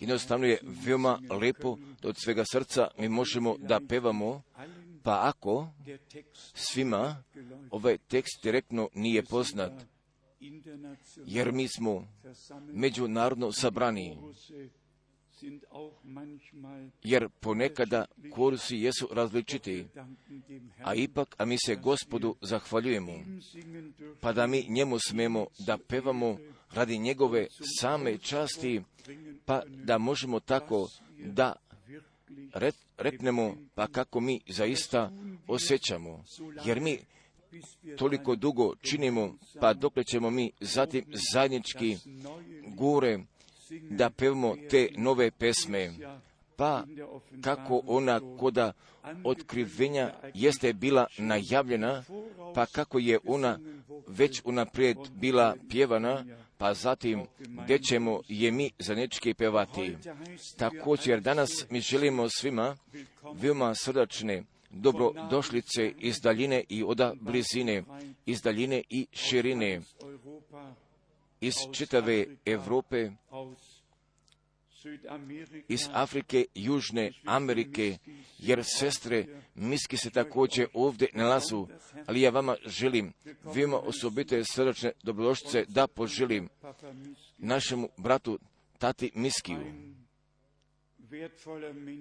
Jednostavno je veoma lepo da od svega srca mi možemo da pevamo, pa ako svima ovaj tekst direktno nije poznat, jer mi smo međunarodno sabrani, jer ponekada kursi jesu različiti, a ipak, a mi se gospodu zahvaljujemo, pa da mi njemu smemo da pevamo radi njegove same časti, pa da možemo tako da repnemo pa kako mi zaista osjećamo, jer mi toliko dugo činimo, pa dokle ćemo mi zatim zajednički gure da pevamo te nove pesme, pa kako ona koda otkrivenja jeste bila najavljena, pa kako je ona već unaprijed bila pjevana, pa zatim gdje ćemo je mi zanečki pevati. Također danas mi želimo svima veoma srdačne dobrodošlice iz daljine i oda blizine, iz daljine i širine, iz čitave Europe, iz Afrike, Južne Amerike, jer sestre miski se također ovdje nalazu, ali ja vama želim, vima osobite srdačne dobrodošlice da poželim našemu bratu tati Miskiju,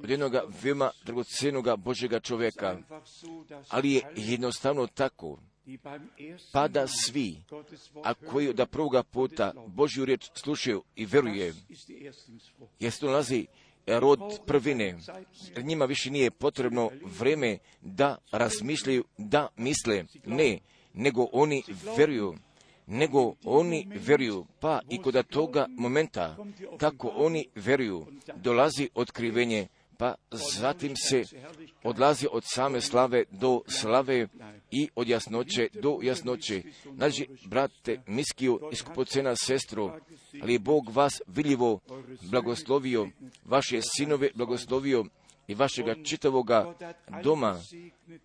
od jednoga veoma dragocenoga Božega čovjeka, ali je jednostavno tako, pa da svi, a koji da prvoga puta Božju riječ slušaju i veruje, jer se nalazi rod prvine, jer njima više nije potrebno vreme da razmišljaju, da misle, ne, nego oni veruju, nego oni veruju, pa i kod toga momenta, kako oni veruju, dolazi otkrivenje, pa zatim se odlazi od same slave do slave i od jasnoće do jasnoće. Znači, brate Miskiju, iskupocena sestru, ali je Bog vas vidljivo blagoslovio, vaše sinove blagoslovio i vašega čitavoga doma,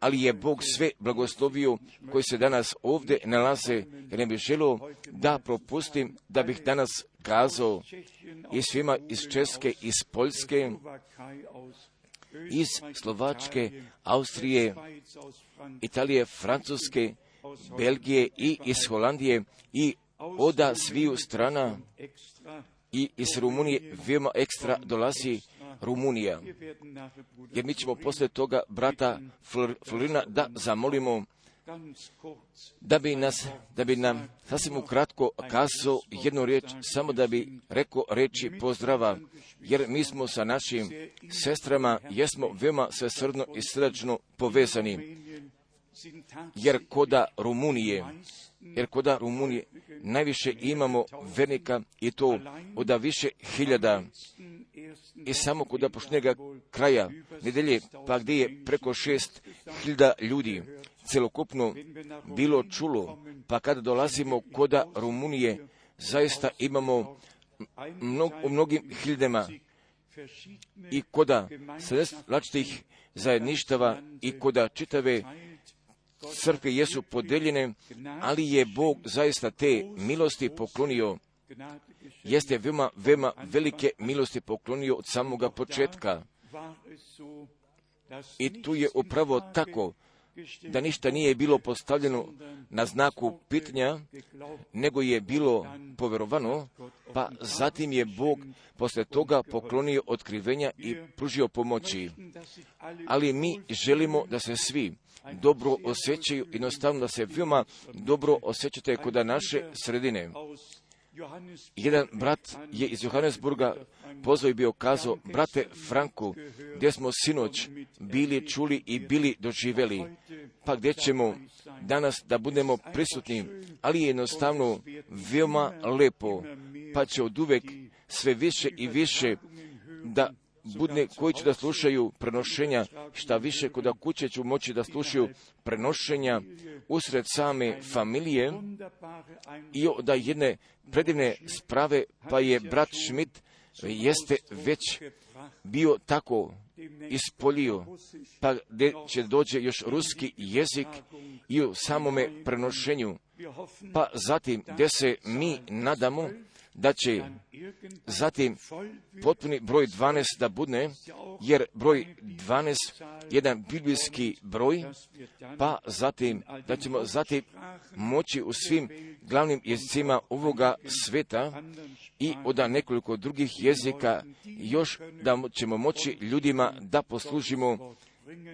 ali je Bog sve blagoslovio koji se danas ovdje nalaze, jer ne bih želio da propustim da bih danas kazao i svima iz Česke, iz Poljske, iz Slovačke, Austrije, Italije, Francuske, Belgije i iz Holandije i oda sviju strana i iz Rumunije veoma ekstra dolazi Rumunija. Jer mi ćemo poslije toga brata Florina da zamolimo da bi nas, da bi nam sasvim ukratko kazao jednu riječ, samo da bi rekao reći pozdrava, jer mi smo sa našim sestrama, jesmo veoma svesrdno i srdačno povezani, jer koda Rumunije, jer koda Rumunije najviše imamo vernika i to od više hiljada i samo kod pošnjega kraja nedelje, pa gdje je preko šest hiljada ljudi celokupno bilo čulo, pa kada dolazimo koda Rumunije, zaista imamo mnog, u mnogim hiljadama i koda različitih zajedništava i koda čitave crkve jesu podeljene, ali je Bog zaista te milosti poklonio jeste veoma, veoma velike milosti poklonio od samoga početka. I tu je upravo tako da ništa nije bilo postavljeno na znaku pitanja, nego je bilo poverovano, pa zatim je Bog posle toga poklonio otkrivenja i pružio pomoći. Ali mi želimo da se svi dobro osjećaju, jednostavno da se veoma dobro osjećate kod naše sredine. Jedan brat je iz Johannesburga pozvao i bio kazao, brate Franku, gdje smo sinoć bili čuli i bili doživjeli, pa gdje ćemo danas da budemo prisutni, ali je jednostavno veoma lepo, pa će od uvek sve više i više da budne koji će da slušaju prenošenja, šta više kod kuće ću moći da slušaju prenošenja usred same familije i da jedne predivne sprave, pa je brat Schmidt jeste već bio tako ispolio, pa gdje će dođe još ruski jezik i u samome prenošenju, pa zatim gdje se mi nadamo da će zatim potpuni broj 12 da budne, jer broj 12 jedan biblijski broj, pa zatim da ćemo zatim moći u svim glavnim jezicima ovoga sveta i od nekoliko drugih jezika još da ćemo moći ljudima da poslužimo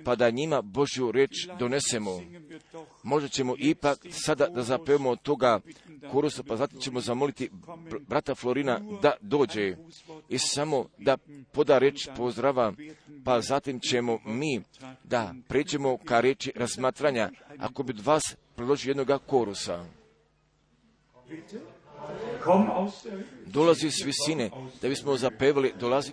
pa da njima Božju reč donesemo. Možda ćemo ipak sada da zapevamo od toga korusa, pa zatim ćemo zamoliti brata Florina da dođe i samo da poda reč pozdrava, pa zatim ćemo mi da pređemo ka reči razmatranja, ako bi vas predloži jednoga korusa. Dolazi s visine, da bismo zapevali, dolazi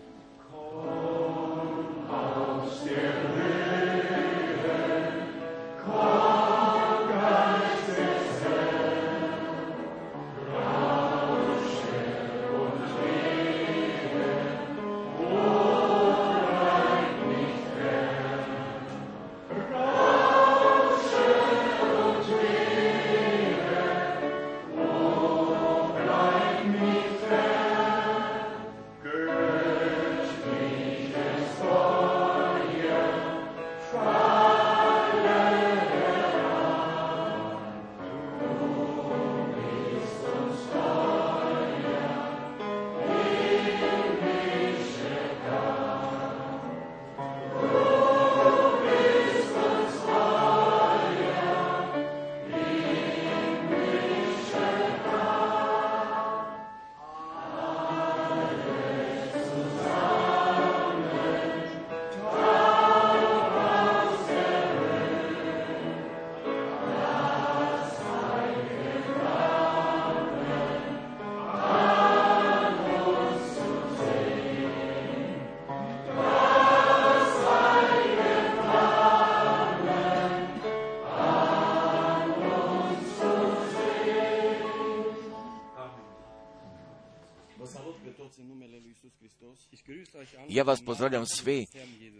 Ja vas pozdravljam sve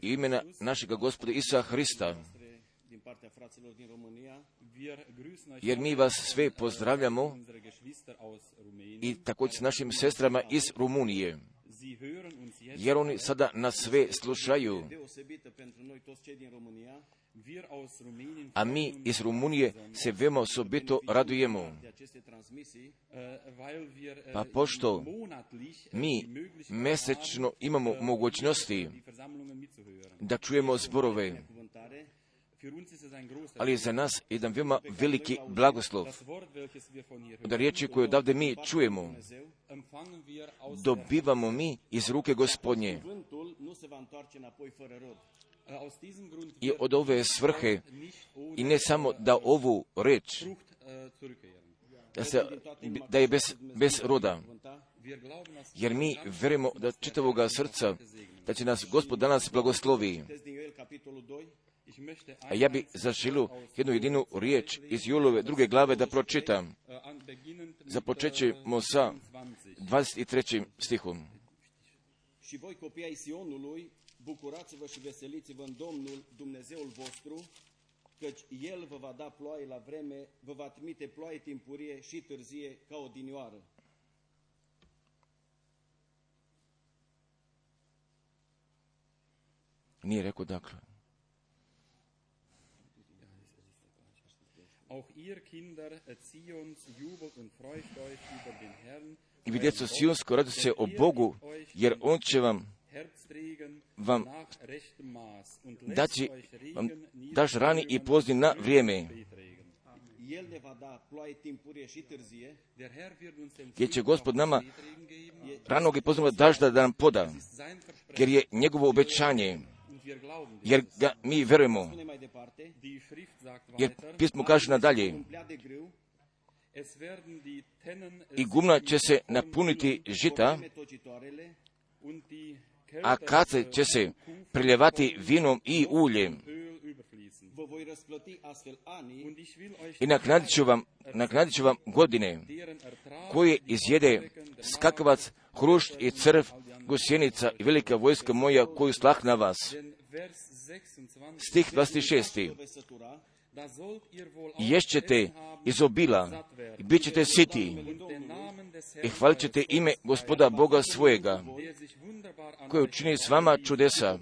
imena našega gospoda Isa Hrista, jer mi vas sve pozdravljamo i također s našim sestrama iz Rumunije, jer oni sada nas sve slušaju, a mi iz Rumunije se veoma osobito radujemo. Pa pošto mi mesečno imamo mogućnosti da čujemo zborove, ali je za nas jedan veoma veliki blagoslov. Od riječi koje odavde mi čujemo, dobivamo mi iz ruke gospodnje. I od ove svrhe, i ne samo da ovu reč, da, se, da je bez, bez roda, jer mi verujemo da čitavoga srca, da će nas Gospod danas blagoslovi. A ja bi zaželio jednu jedinu riječ iz Julove druge glave da pročitam. Započet ćemo sa 23. stihom. Și voi copii ai Sionului, bucurați-vă și veseliți-vă în Domnul Dumnezeul vostru, căci El vă va da ploaie la vreme, vă va trimite ploaie timpurie și târzie ca o dinioară. Nije rekao dakle. I vi djeco Sionsko radite se o Bogu, jer On će vam vam daći vam daš rani i pozni na vrijeme. Gdje će gospod nama ranog i poznamo dažda da nam poda, jer je njegovo obećanje, jer ga mi verujemo, jer pismo kaže nadalje, i gumna će se napuniti žita, a kace će se priljevati vinom i uljem. I naknadit ću vam, naknadit ću vam godine koje izjede skakavac, hrušt i crv, gusjenica i velika vojska moja koju slah na vas. Stih 26. ješćete iz obila i bit ćete siti i hvalit ćete ime gospoda Boga svojega, koji učini s vama čudesa.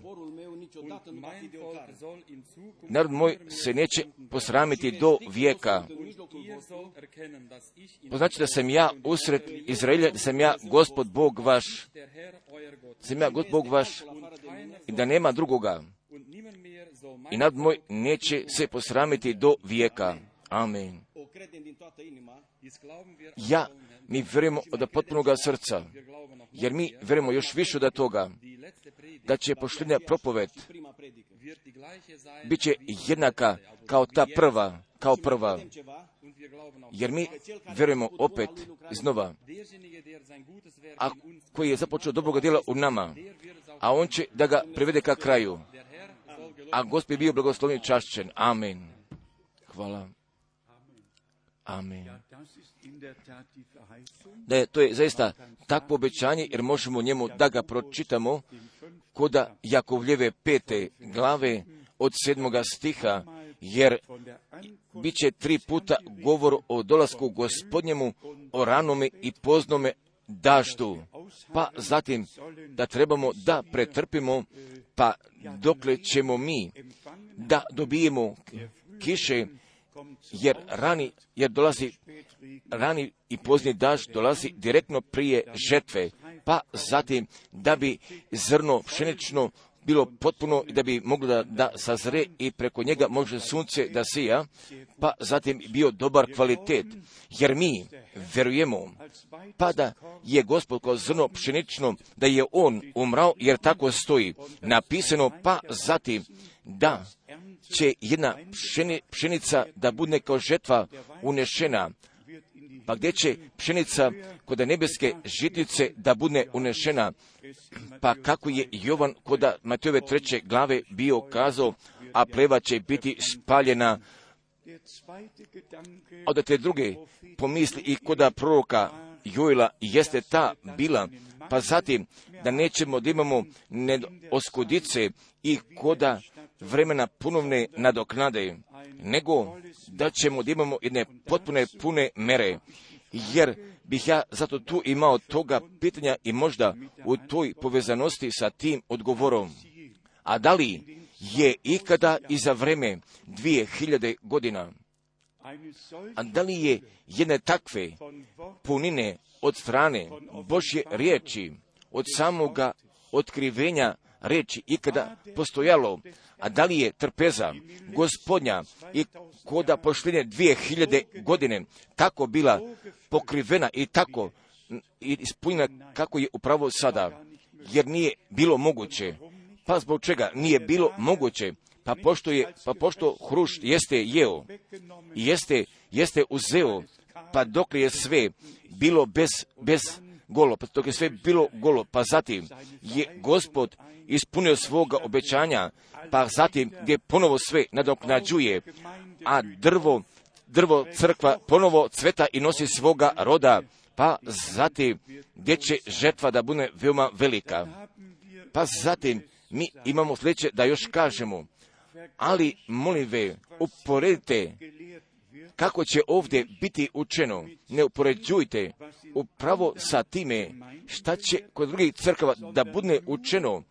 Narod moj se neće posramiti do vijeka. Poznaći da sam ja usred Izraelja, da sam ja gospod Bog vaš, da sam ja gospod Bog vaš i da nema drugoga. I narod moj neće se posramiti do vijeka. Amen. Ja, mi vjerujemo od potpunoga srca, jer mi vjerujemo još više od toga, da će pošljenja propoved bit će jednaka kao ta prva, kao prva, jer mi vjerujemo opet iznova, a koji je započeo dobroga djela u nama, a on će da ga privede ka kraju. A Gospod bio blagoslovni čašćen. Amen. Hvala. Amen. Da je, to je zaista takvo obećanje, jer možemo njemu da ga pročitamo koda Jakovljeve pete glave od sedmoga stiha, jer bit će tri puta govor o dolasku gospodnjemu, o ranome i poznome daždu, pa zatim da trebamo da pretrpimo, pa dokle ćemo mi da dobijemo kiše, jer rani, jer dolazi rani i pozni daž dolazi direktno prije žetve, pa zatim da bi zrno pšenično bilo potpuno da bi moglo da, da sazre i preko njega može sunce da sija, pa zatim bio dobar kvalitet. Jer mi verujemo, pa da je gospod kao zrno pšenično, da je on umrao, jer tako stoji napisano, pa zatim da će jedna pšenica da bude kao žetva unešena, pa gdje će pšenica kod nebeske žitnice da bude unešena, pa kako je Jovan kod Matejove treće glave bio kazao, a pleva će biti spaljena? Od te druge pomisli i koda proroka Jojla jeste ta bila, pa zatim da nećemo da imamo oskudice i koda vremena punovne nadoknade, nego da ćemo da imamo jedne potpune pune mere, jer bih ja zato tu imao toga pitanja i možda u toj povezanosti sa tim odgovorom. A da li je ikada i za vreme dvije hiljade godina, a da li je jedne takve punine od strane Božje riječi, od samoga otkrivenja reći ikada postojalo, a da li je trpeza gospodnja i koda pošljenje dvije hiljade godine tako bila pokrivena i tako ispunjena kako je upravo sada, jer nije bilo moguće. Pa zbog čega nije bilo moguće? Pa pošto, je, pa pošto hrušt jeste jeo i jeste, jeste uzeo, pa dok je sve bilo bez, bez golo, pa dok je sve bilo golo, pa zatim je gospod ispunio svoga obećanja, pa zatim gdje ponovo sve nadoknađuje, a drvo, drvo crkva ponovo cveta i nosi svoga roda, pa zatim gdje će žetva da bude veoma velika. Pa zatim mi imamo sljedeće da još kažemo, ali molim ve, uporedite kako će ovdje biti učeno. Ne upoređujte upravo sa time šta će kod drugih crkava da bude učeno,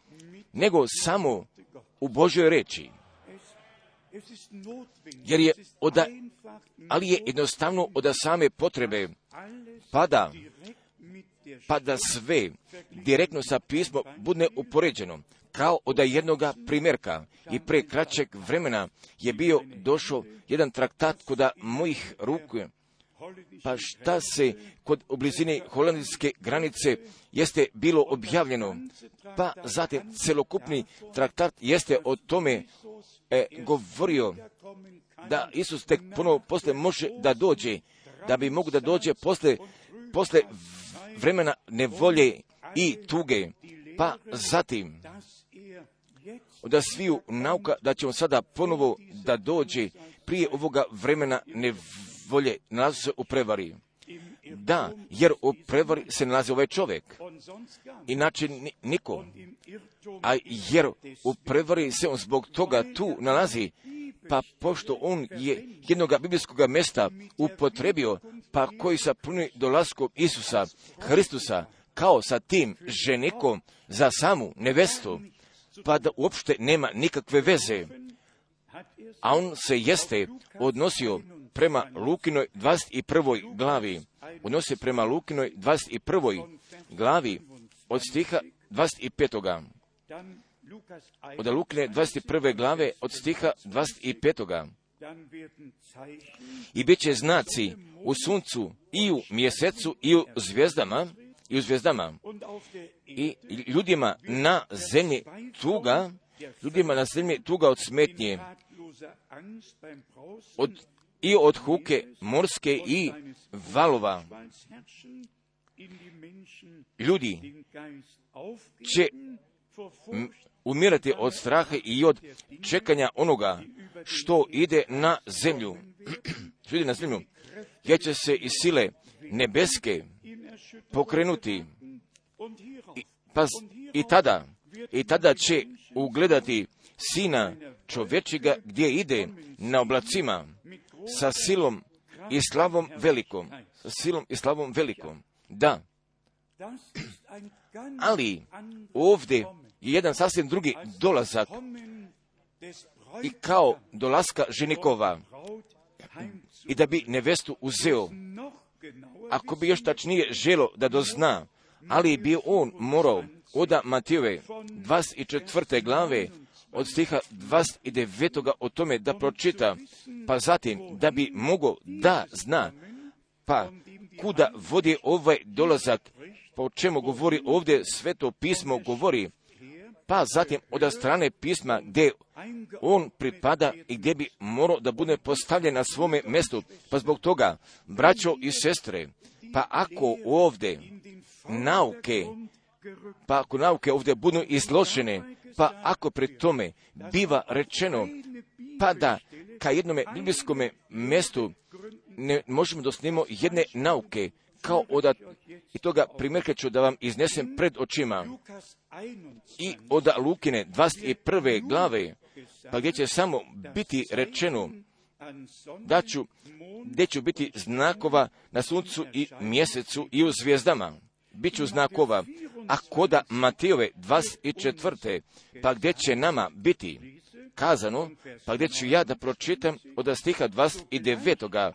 nego samo u Božoj reči. Jer je oda, ali je jednostavno od same potrebe pada, pada sve direktno sa pismo bude upoređeno kao od jednoga primjerka i pre kraćeg vremena je bio došao jedan traktat kod mojih ruku. Pa šta se kod u blizini holandijske granice jeste bilo objavljeno, pa zatim celokupni traktat jeste o tome e, govorio. Da Isus tek ponovo posle može da dođe, da bi mogu da dođe posle, posle vremena nevolje i tuge, pa zatim da sviju nauka da ćemo sada ponovo da dođe prije ovoga vremena nevolje nalazi se u prevari. Da, jer u prevari se nalazi ovaj čovjek. Inače niko. A jer u prevari se on zbog toga tu nalazi, pa pošto on je jednog biblijskog mesta upotrebio, pa koji sa puni dolaskom Isusa, Hristusa, kao sa tim ženikom za samu nevestu, pa da uopšte nema nikakve veze. A on se jeste odnosio prema Lukinoj 21. glavi, odnosio prema Lukinoj 21. glavi od stiha 25. Od Lukine 21. glave od stiha 25. I bit će znaci u suncu i u mjesecu i u zvijezdama, i u zvijezdama. I ljudima na zemlji tuga, ljudima na zemlji tuga od smetnje, od, i od huke morske i valova. Ljudi će umirati od straha i od čekanja onoga što ide na zemlju. što ide na zemlju. Jer će se i sile nebeske pokrenuti. I, pa, i tada, i tada će ugledati sina čovječiga gdje ide na oblacima sa silom i slavom velikom. Sa silom i slavom velikom. Da. Ali ovdje je jedan sasvim drugi dolazak i kao dolaska ženikova i da bi nevestu uzeo. Ako bi još tačnije želo da dozna, ali bi on morao oda Matijeve 24. glave od stiha 29. o tome da pročita, pa zatim da bi mogao da zna, pa kuda vodi ovaj dolazak, po čemu govori ovdje sveto pismo govori, pa zatim od strane pisma gdje on pripada i gdje bi morao da bude postavljen na svome mjestu. Pa zbog toga, braćo i sestre, pa ako ovdje nauke, pa ako nauke ovdje budu izložene, pa ako pri tome biva rečeno, pa da ka jednome biblijskome mjestu ne možemo da snimo jedne nauke, kao od i toga primjerka ću da vam iznesem pred očima i od Lukine 21. glave, pa gdje će samo biti rečeno da ću, gdje ću biti znakova na suncu i mjesecu i u zvijezdama. Biću znakova, a koda Matijove 24. pa gdje će nama biti kazano, pa gdje ću ja da pročitam od stiha 29.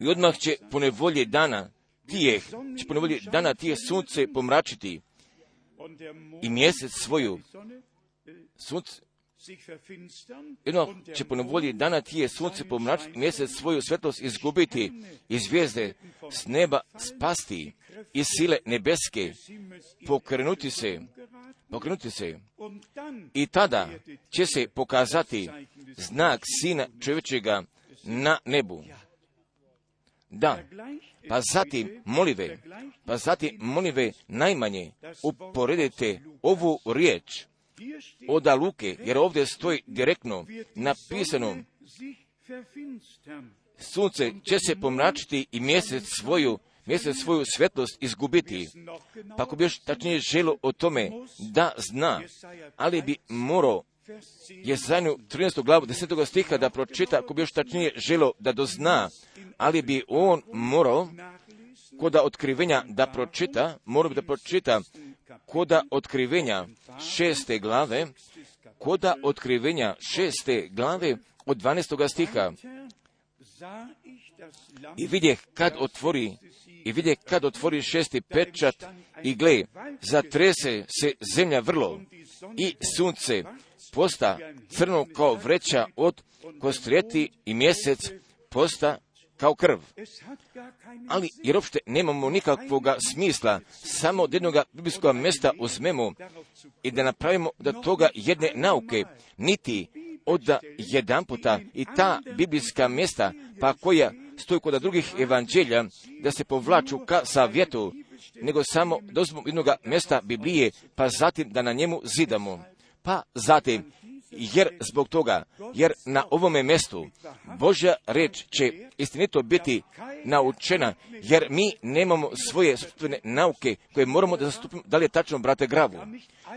I odmah će po nevolje dana tijeh, će po nevolje dana tije sunce pomračiti i mjesec svoju sunce jedno će po nevolji dana tije sunce pomračiti, mjesec svoju svetlost izgubiti i zvijezde s neba spasti i sile nebeske pokrenuti se, pokrenuti se. I tada će se pokazati znak Sina čovječega na nebu. Da, pa zatim molive, pa zatim molive najmanje. Uporedite ovu riječ od Luke, jer ovdje stoji direktno napisano sunce će se pomračiti i mjesec svoju mjesec svoju svetlost izgubiti. Pa ako bi još tačnije želo o tome da zna, ali bi morao Jesanju 13. glavu 10. stiha da pročita, ako bi još tačnije želo da dozna, ali bi on morao koda otkrivenja da pročita, morao bi da pročita koda otkrivenja šeste glave, koda otkrivenja šeste glave od 12. stiha. I vidje kad otvori, i vidje kad otvori šesti pečat i gle, zatrese se zemlja vrlo i sunce posta crno kao vreća od kostrijeti i mjesec posta kao krv. Ali jer uopšte nemamo nikakvog smisla, samo od jednog biblijskog mjesta uzmemo i da napravimo da toga jedne nauke, niti od jedan puta i ta biblijska mjesta, pa koja stoji kod drugih evanđelja, da se povlaču ka savjetu, nego samo dozvom jednog mjesta Biblije, pa zatim da na njemu zidamo. Pa zatim jer zbog toga, jer na ovome mjestu Božja reč će istinito biti naučena, jer mi nemamo svoje sobstvene nauke koje moramo da zastupimo, da li je tačno, brate, gravu,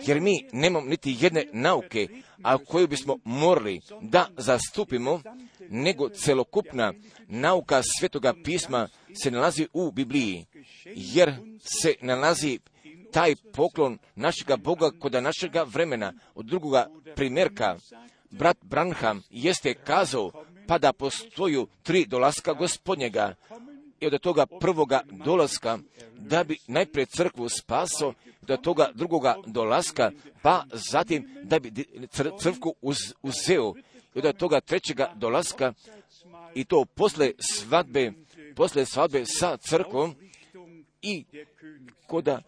jer mi nemamo niti jedne nauke, a koju bismo morali da zastupimo, nego celokupna nauka Svetoga pisma se nalazi u Bibliji, jer se nalazi taj poklon našega Boga kod našega vremena. Od drugoga primjerka, brat Branham jeste kazao pa da postoju tri dolaska gospodnjega i od toga prvoga dolaska da bi najprije crkvu spaso, do toga drugoga dolaska, pa zatim da bi crkvu uz, uzeo i od toga trećega dolaska i to posle svadbe, posle svadbe sa crkvom i koda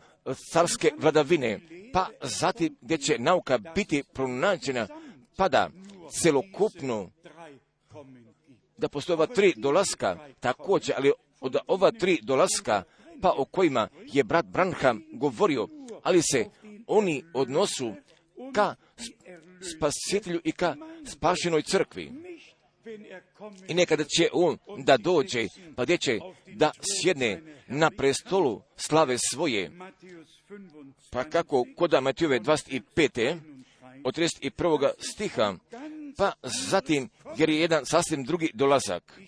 carske vladavine, pa zatim gdje će nauka biti pronađena, pa da celokupno da postoje ova tri dolaska također, ali od ova tri dolaska, pa o kojima je brat Branham govorio, ali se oni odnosu ka spasitelju i ka spašenoj crkvi. I nekada će on da dođe, pa gdje će da sjedne na prestolu slave svoje. Pa kako koda Matijove 25. od 31. stiha, pa zatim, jer je jedan sasvim drugi dolazak.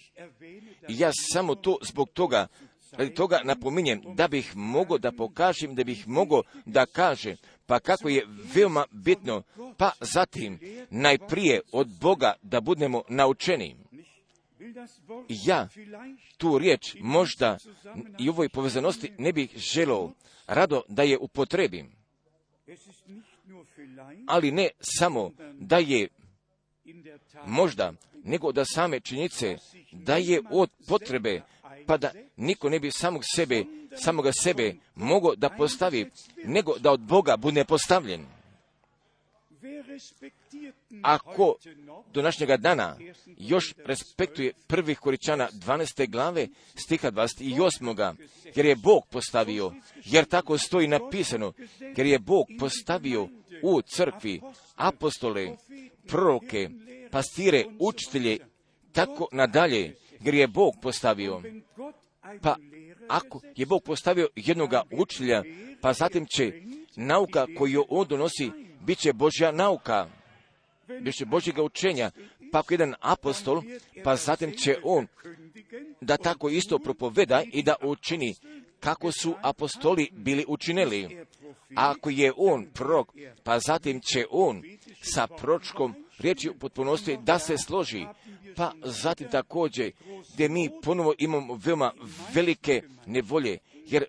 I ja samo to zbog toga, radi toga napominjem, da bih mogao da pokažem, da bih mogao da kažem, pa kako je veoma bitno, pa zatim najprije od Boga da budemo naučeni. Ja tu riječ možda i ovoj povezanosti ne bih želao rado da je upotrebim, ali ne samo da je možda, nego da same činjice, da je od potrebe, pa da niko ne bi samog sebe, samoga sebe mogao da postavi, nego da od Boga bude postavljen. Ako do našega dana još respektuje prvih koričana 12. glave stiha 28. jer je Bog postavio, jer tako stoji napisano, jer je Bog postavio u crkvi apostole, proroke, pastire, učitelje, tako nadalje, jer je Bog postavio. Pa ako je Bog postavio jednoga učitelja, pa zatim će nauka koju on donosi, bit će Božja nauka, bit će Božjega učenja, pa ako jedan apostol, pa zatim će on da tako isto propoveda i da učini kako su apostoli bili učinili. Ako je on prorok, pa zatim će on sa pročkom riječi u potpunosti da se složi. Pa zatim također gdje mi ponovo imamo veoma velike nevolje, jer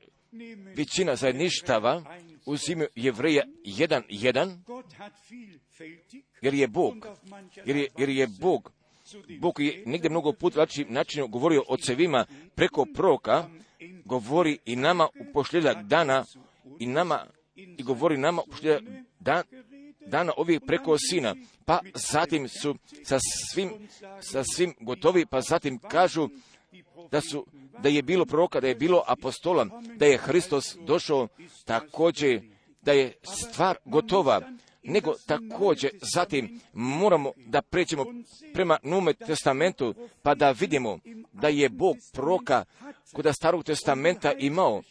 većina zajedništava uzimaju jevreja jedan jedan, jer je Bog, jer je, jer je Bog, Bog je negdje mnogo put način načinu govorio o cevima preko proka, govori i nama u pošljedak dana i nama i govori nama u pošljedak dan, dana ovih preko sina, pa zatim su sa svim, sa svim gotovi, pa zatim kažu da su, da je bilo proroka, da je bilo apostola, da je Hristos došao također, da je stvar gotova, nego također zatim moramo da prećemo prema Nume testamentu, pa da vidimo da je Bog proka kod starog testamenta imao,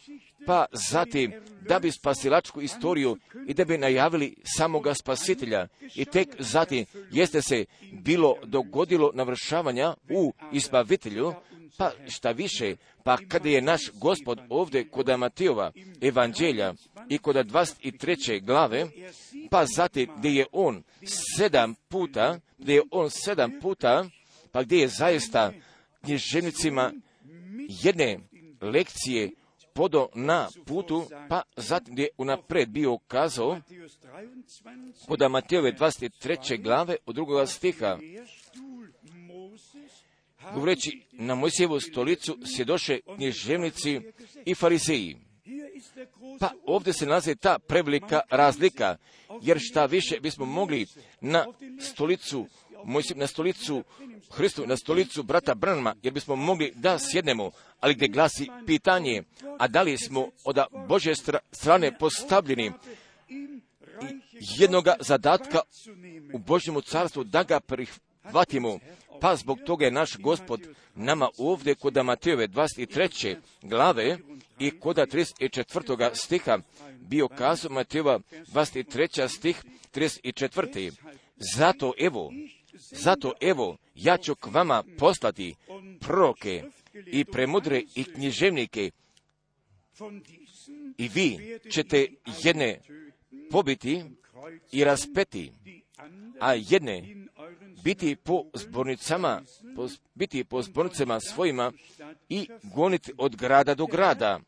pa zatim da bi spasilačku istoriju i da bi najavili samoga spasitelja. I tek zatim jeste se bilo dogodilo navršavanja u izbavitelju, pa šta više, pa kada je naš gospod ovdje kod Matijova evanđelja i kod 23. glave, pa zatim gdje je on sedam puta, gdje je on sedam puta, pa gdje je zaista knježevnicima jedne lekcije podo na putu, pa zatim je unapred bio kazao kod Matejove 23. glave od drugoga stiha, govoreći na Mojsijevu stolicu sjedoše knježevnici i fariseji. Pa ovdje se nalazi ta prevelika razlika, jer šta više bismo mogli na stolicu na stolicu Hristu, na stolicu brata Branma, jer bismo mogli da sjednemo, ali gdje glasi pitanje, a da li smo od Bože strane postavljeni jednoga zadatka u Božjemu carstvu, da ga prihvatimo. Pa zbog toga je naš gospod nama ovdje kod Matejove 23. glave i kod 34. stiha bio kazao Matejova 23. stih 34. Zato evo, zato evo, ja ću k vama poslati proroke i premudre i književnike i vi ćete jedne pobiti i raspeti, a jedne biti po zbornicama, po, biti po zbornicama svojima i goniti od grada do grada.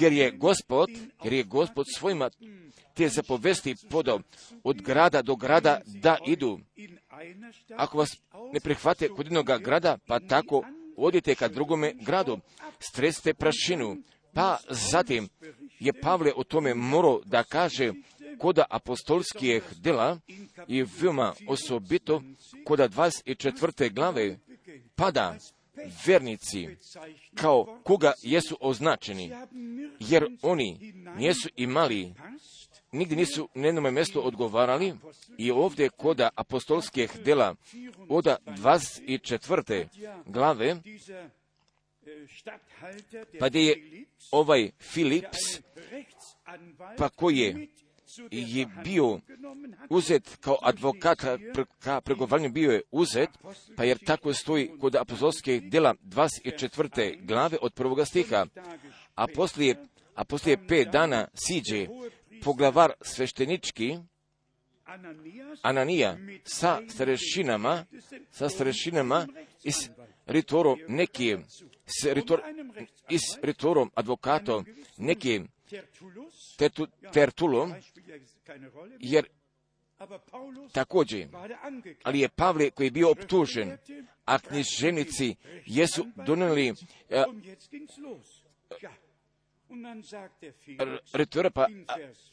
Jer je gospod, jer je gospod svojima te zapovesti podao od grada do grada da idu. Ako vas ne prihvate kod jednog grada, pa tako odite ka drugome gradu, stresite prašinu, pa zatim je Pavle o tome morao da kaže koda apostolskih dela i veoma osobito koda 24. glave pada vernici kao koga jesu označeni, jer oni nisu imali, nigdje nisu na jednom mjestu odgovarali i ovdje koda apostolskih dela od 24. glave pa gdje je ovaj Filips, pa koji je, je bio uzet kao advokat ka pregovaranju bio je uzet, pa jer tako stoji kod apostolske dela 24. glave od prvoga stiha, a poslije, a poslije pet dana siđe poglavar sveštenički, Ananija sa starešinama, sa starešinama iz ritorom neki, s ritor, i s ritorom advokatom neki tertu, tertulom, jer također, ali je Pavle koji je bio optužen, a knjiženici jesu donijeli eh, retora, pa,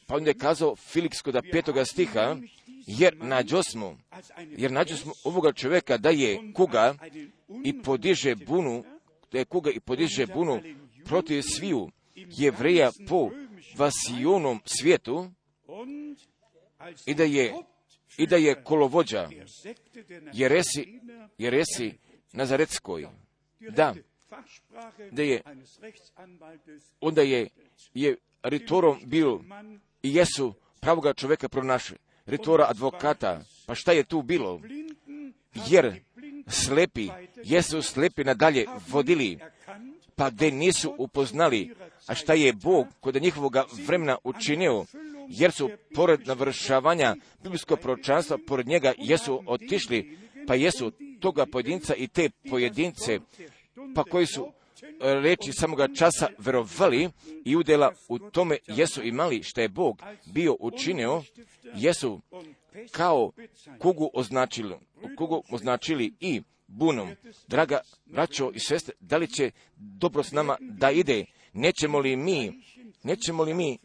pa onda je kazao Filiks kod petoga stiha, jer nađo smo, jer nađo smo ovoga čovjeka da je kuga i podiže bunu, da je kuga i podiže bunu protiv sviju jevreja po vasijonom svijetu i da je i da je kolovođa Jeresi, Jeresi Nazaretskoj. Da, da je, onda je, je ritorom bilo i jesu pravoga čovjeka pronašli, ritora advokata, pa šta je tu bilo? Jer slepi, jesu slepi nadalje vodili, pa gdje nisu upoznali, a šta je Bog kod njihovog vremena učinio, jer su pored navršavanja biblijskog pročanstva, pored njega jesu otišli, pa jesu toga pojedinca i te pojedince pa koji su e, reći samoga časa verovali i udjela u tome jesu imali što je Bog bio učinio, jesu kao kugu označili, kugu označili i bunom. Draga braćo i sestre, da li će dobro s nama da ide? Nećemo li mi, nećemo li mi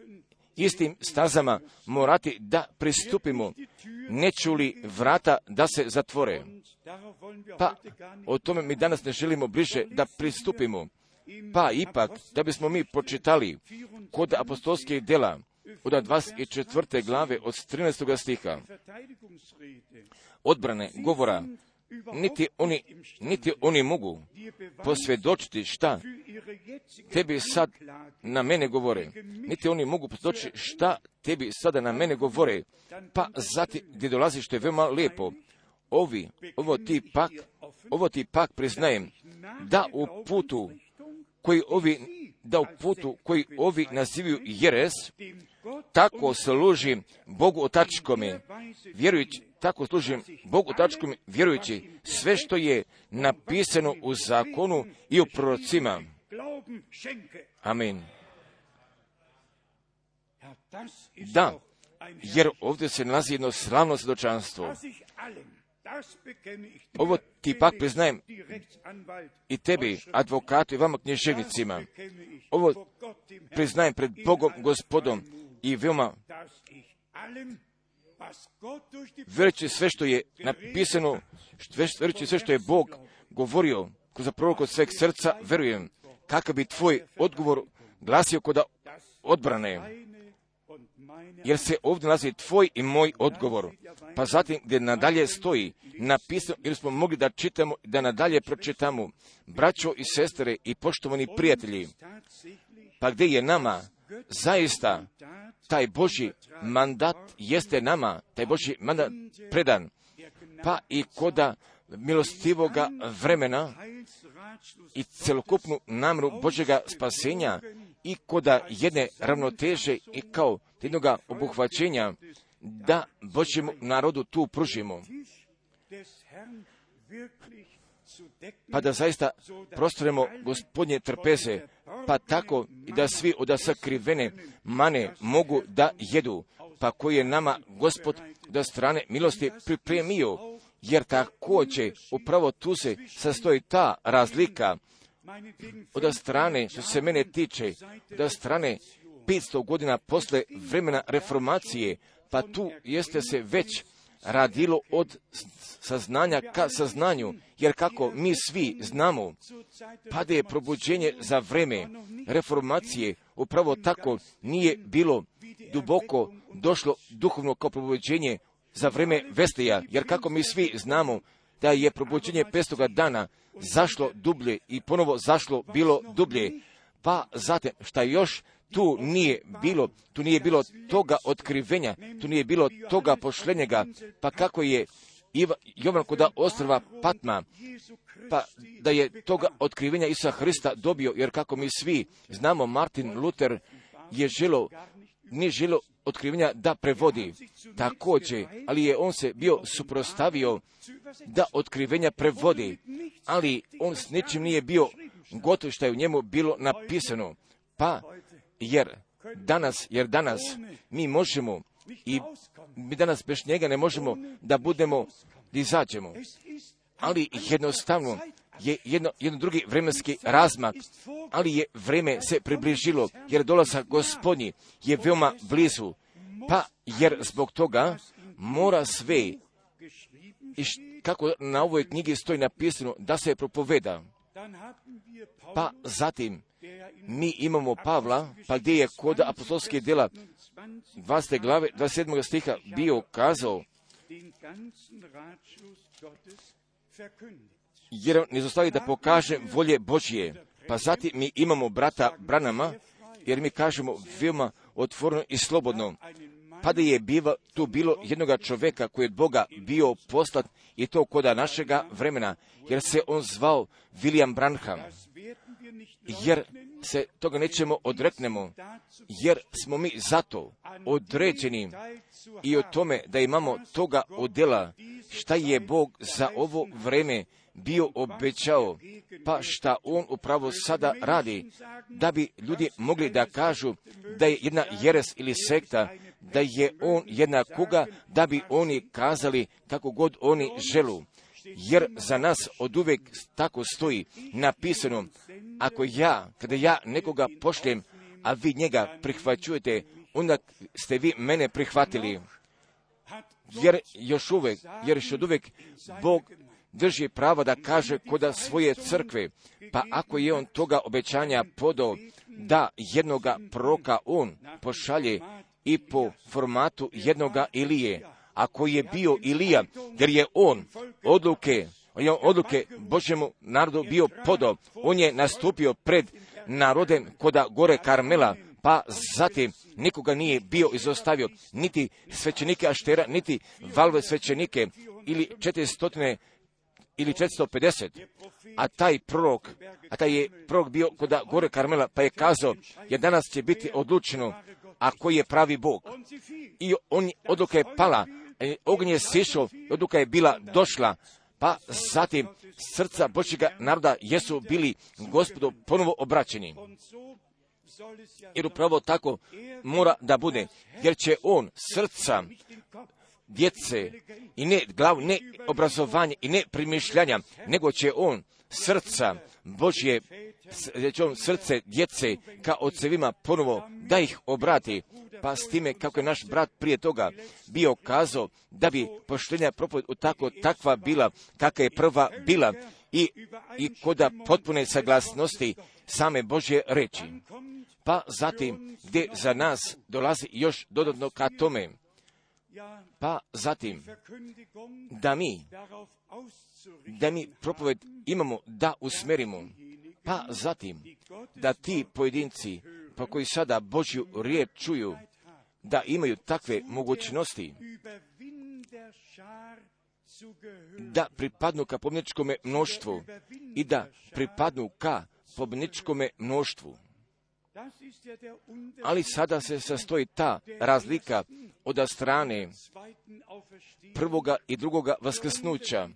istim stazama morati da pristupimo? Neću li vrata da se zatvore? Pa, o tome mi danas ne želimo bliže da pristupimo. Pa ipak, da bismo mi počitali kod apostolskih dela od 24. glave od 13. stiha odbrane govora niti oni, niti oni mogu posvjedočiti šta tebi sad na mene govore. Niti oni mogu posvjedočiti šta tebi sada na mene govore. Pa zatim gdje dolazi što je veoma lijepo ovi, ovo ti pak, ovo ti pak priznajem, da u putu koji ovi, da u putu koji ovi nazivaju jeres, tako služim Bogu otačkome, vjerujući, tako služim Bogu otačkome, vjerujući sve što je napisano u zakonu i u prorocima. Amen. Da, jer ovdje se nalazi jedno slavno svjedočanstvo. Ovo ti pak priznajem i tebi, advokatu i vama knježevnicima. Ovo priznajem pred Bogom, gospodom i veoma vjerujući sve što je napisano, vjerujući sve što je Bog govorio kroz prorok od sveg srca, verujem kakav bi tvoj odgovor glasio kod odbrane jer se ovdje nalazi tvoj i moj odgovor. pa zatim gdje nadalje stoji napisano, jer smo mogli da čitamo, da nadalje pročitamo, braćo i sestre i poštovani prijatelji, pa gdje je nama zaista taj Boži mandat jeste nama, taj Boži mandat predan, pa i koda milostivoga vremena i celokupnu namru Božega spasenja i koda jedne ravnoteže i kao jednoga obuhvaćenja da Božjemu narodu tu pružimo. Pa da zaista prostoremo gospodnje trpeze, pa tako i da svi od sakrivene mane mogu da jedu, pa koji je nama gospod da strane milosti pripremio, jer također upravo tu se sastoji ta razlika od strane, što se mene tiče, da strane 500 godina posle vremena reformacije, pa tu jeste se već radilo od saznanja ka saznanju, jer kako mi svi znamo, pa da je probuđenje za vreme reformacije. Upravo tako nije bilo duboko došlo duhovno kao probuđenje za vreme Vesteja, jer kako mi svi znamo da je probuđenje pestoga dana zašlo dublje i ponovo zašlo bilo dublje, pa zatim šta još? Tu nije bilo, tu nije bilo toga otkrivenja, tu nije bilo toga pošljenjega, pa kako je Jovan koda ostrva Patma, pa da je toga otkrivenja Isa Hrista dobio, jer kako mi svi znamo, Martin Luther je želo, nije želo otkrivenja da prevodi također, ali je on se bio suprostavio da otkrivenja prevodi, ali on s ničim nije bio gotov što je u njemu bilo napisano. Pa jer danas, jer danas mi možemo i mi danas bez njega ne možemo da budemo, da izađemo. Ali jednostavno je jedno, jedno drugi vremenski razmak, ali je vreme se približilo, jer dolazak gospodnji je veoma blizu, pa jer zbog toga mora sve, kako na ovoj knjigi stoji napisano, da se propoveda. Pa zatim mi imamo Pavla, pa gdje je kod apostolskih djela 20. glave 27. stiha bio kazao jer ne zostavi da pokaže volje Božije. Pa zatim mi imamo brata Branama, jer mi kažemo veoma otvoreno i slobodno. Pa da je biva, tu bilo jednoga čoveka koji je od Boga bio poslat i to koda našega vremena, jer se on zvao William Branham. Jer se toga nećemo odreknemo, jer smo mi zato određeni i o tome da imamo toga odjela šta je Bog za ovo vreme bio obećao, pa šta on upravo sada radi, da bi ljudi mogli da kažu da je jedna jeres ili sekta, da je on jedna kuga, da bi oni kazali kako god oni želu. Jer za nas od uvijek tako stoji napisano, ako ja, kada ja nekoga pošljem, a vi njega prihvaćujete, onda ste vi mene prihvatili. Jer još uvijek, jer još od Bog drži pravo da kaže koda svoje crkve, pa ako je on toga obećanja podao da jednoga proka on pošalje i po formatu jednoga Ilije, ako je bio Ilija, jer je on odluke, on je odluke Božjemu narodu bio podao, on je nastupio pred narodem koda gore Karmela, pa zatim nikoga nije bio izostavio, niti svećenike Aštera, niti valve svećenike, ili 400 ili 450, a taj prorok, a taj je prorok bio kod gore Karmela, pa je kazao, jer danas će biti odlučeno, a koji je pravi Bog. I on, odluka je pala, ognje je sišao, odluka je bila došla, pa zatim srca Božjega naroda jesu bili gospodu ponovo obraćeni. Jer upravo tako mora da bude, jer će on srca djece i ne glavu, ne obrazovanje i ne primišljanja, nego će on srca Božje, će on srce djece ka ocevima ponovo da ih obrati, pa s time kako je naš brat prije toga bio kazao da bi poštenja propoved tako takva bila kakva je prva bila i, i koda potpune saglasnosti same Božje reći. Pa zatim gdje za nas dolazi još dodatno ka tome, pa zatim da mi, da mi propoved imamo da usmerimo, pa zatim da ti pojedinci pa koji sada Božju riječ čuju, da imaju takve mogućnosti da pripadnu ka pobjedničkom mnoštvu i da pripadnu ka pobjedničkom mnoštvu. Ali sada se sastoji ta razlika od strane prvoga i drugoga vaskrsnuća,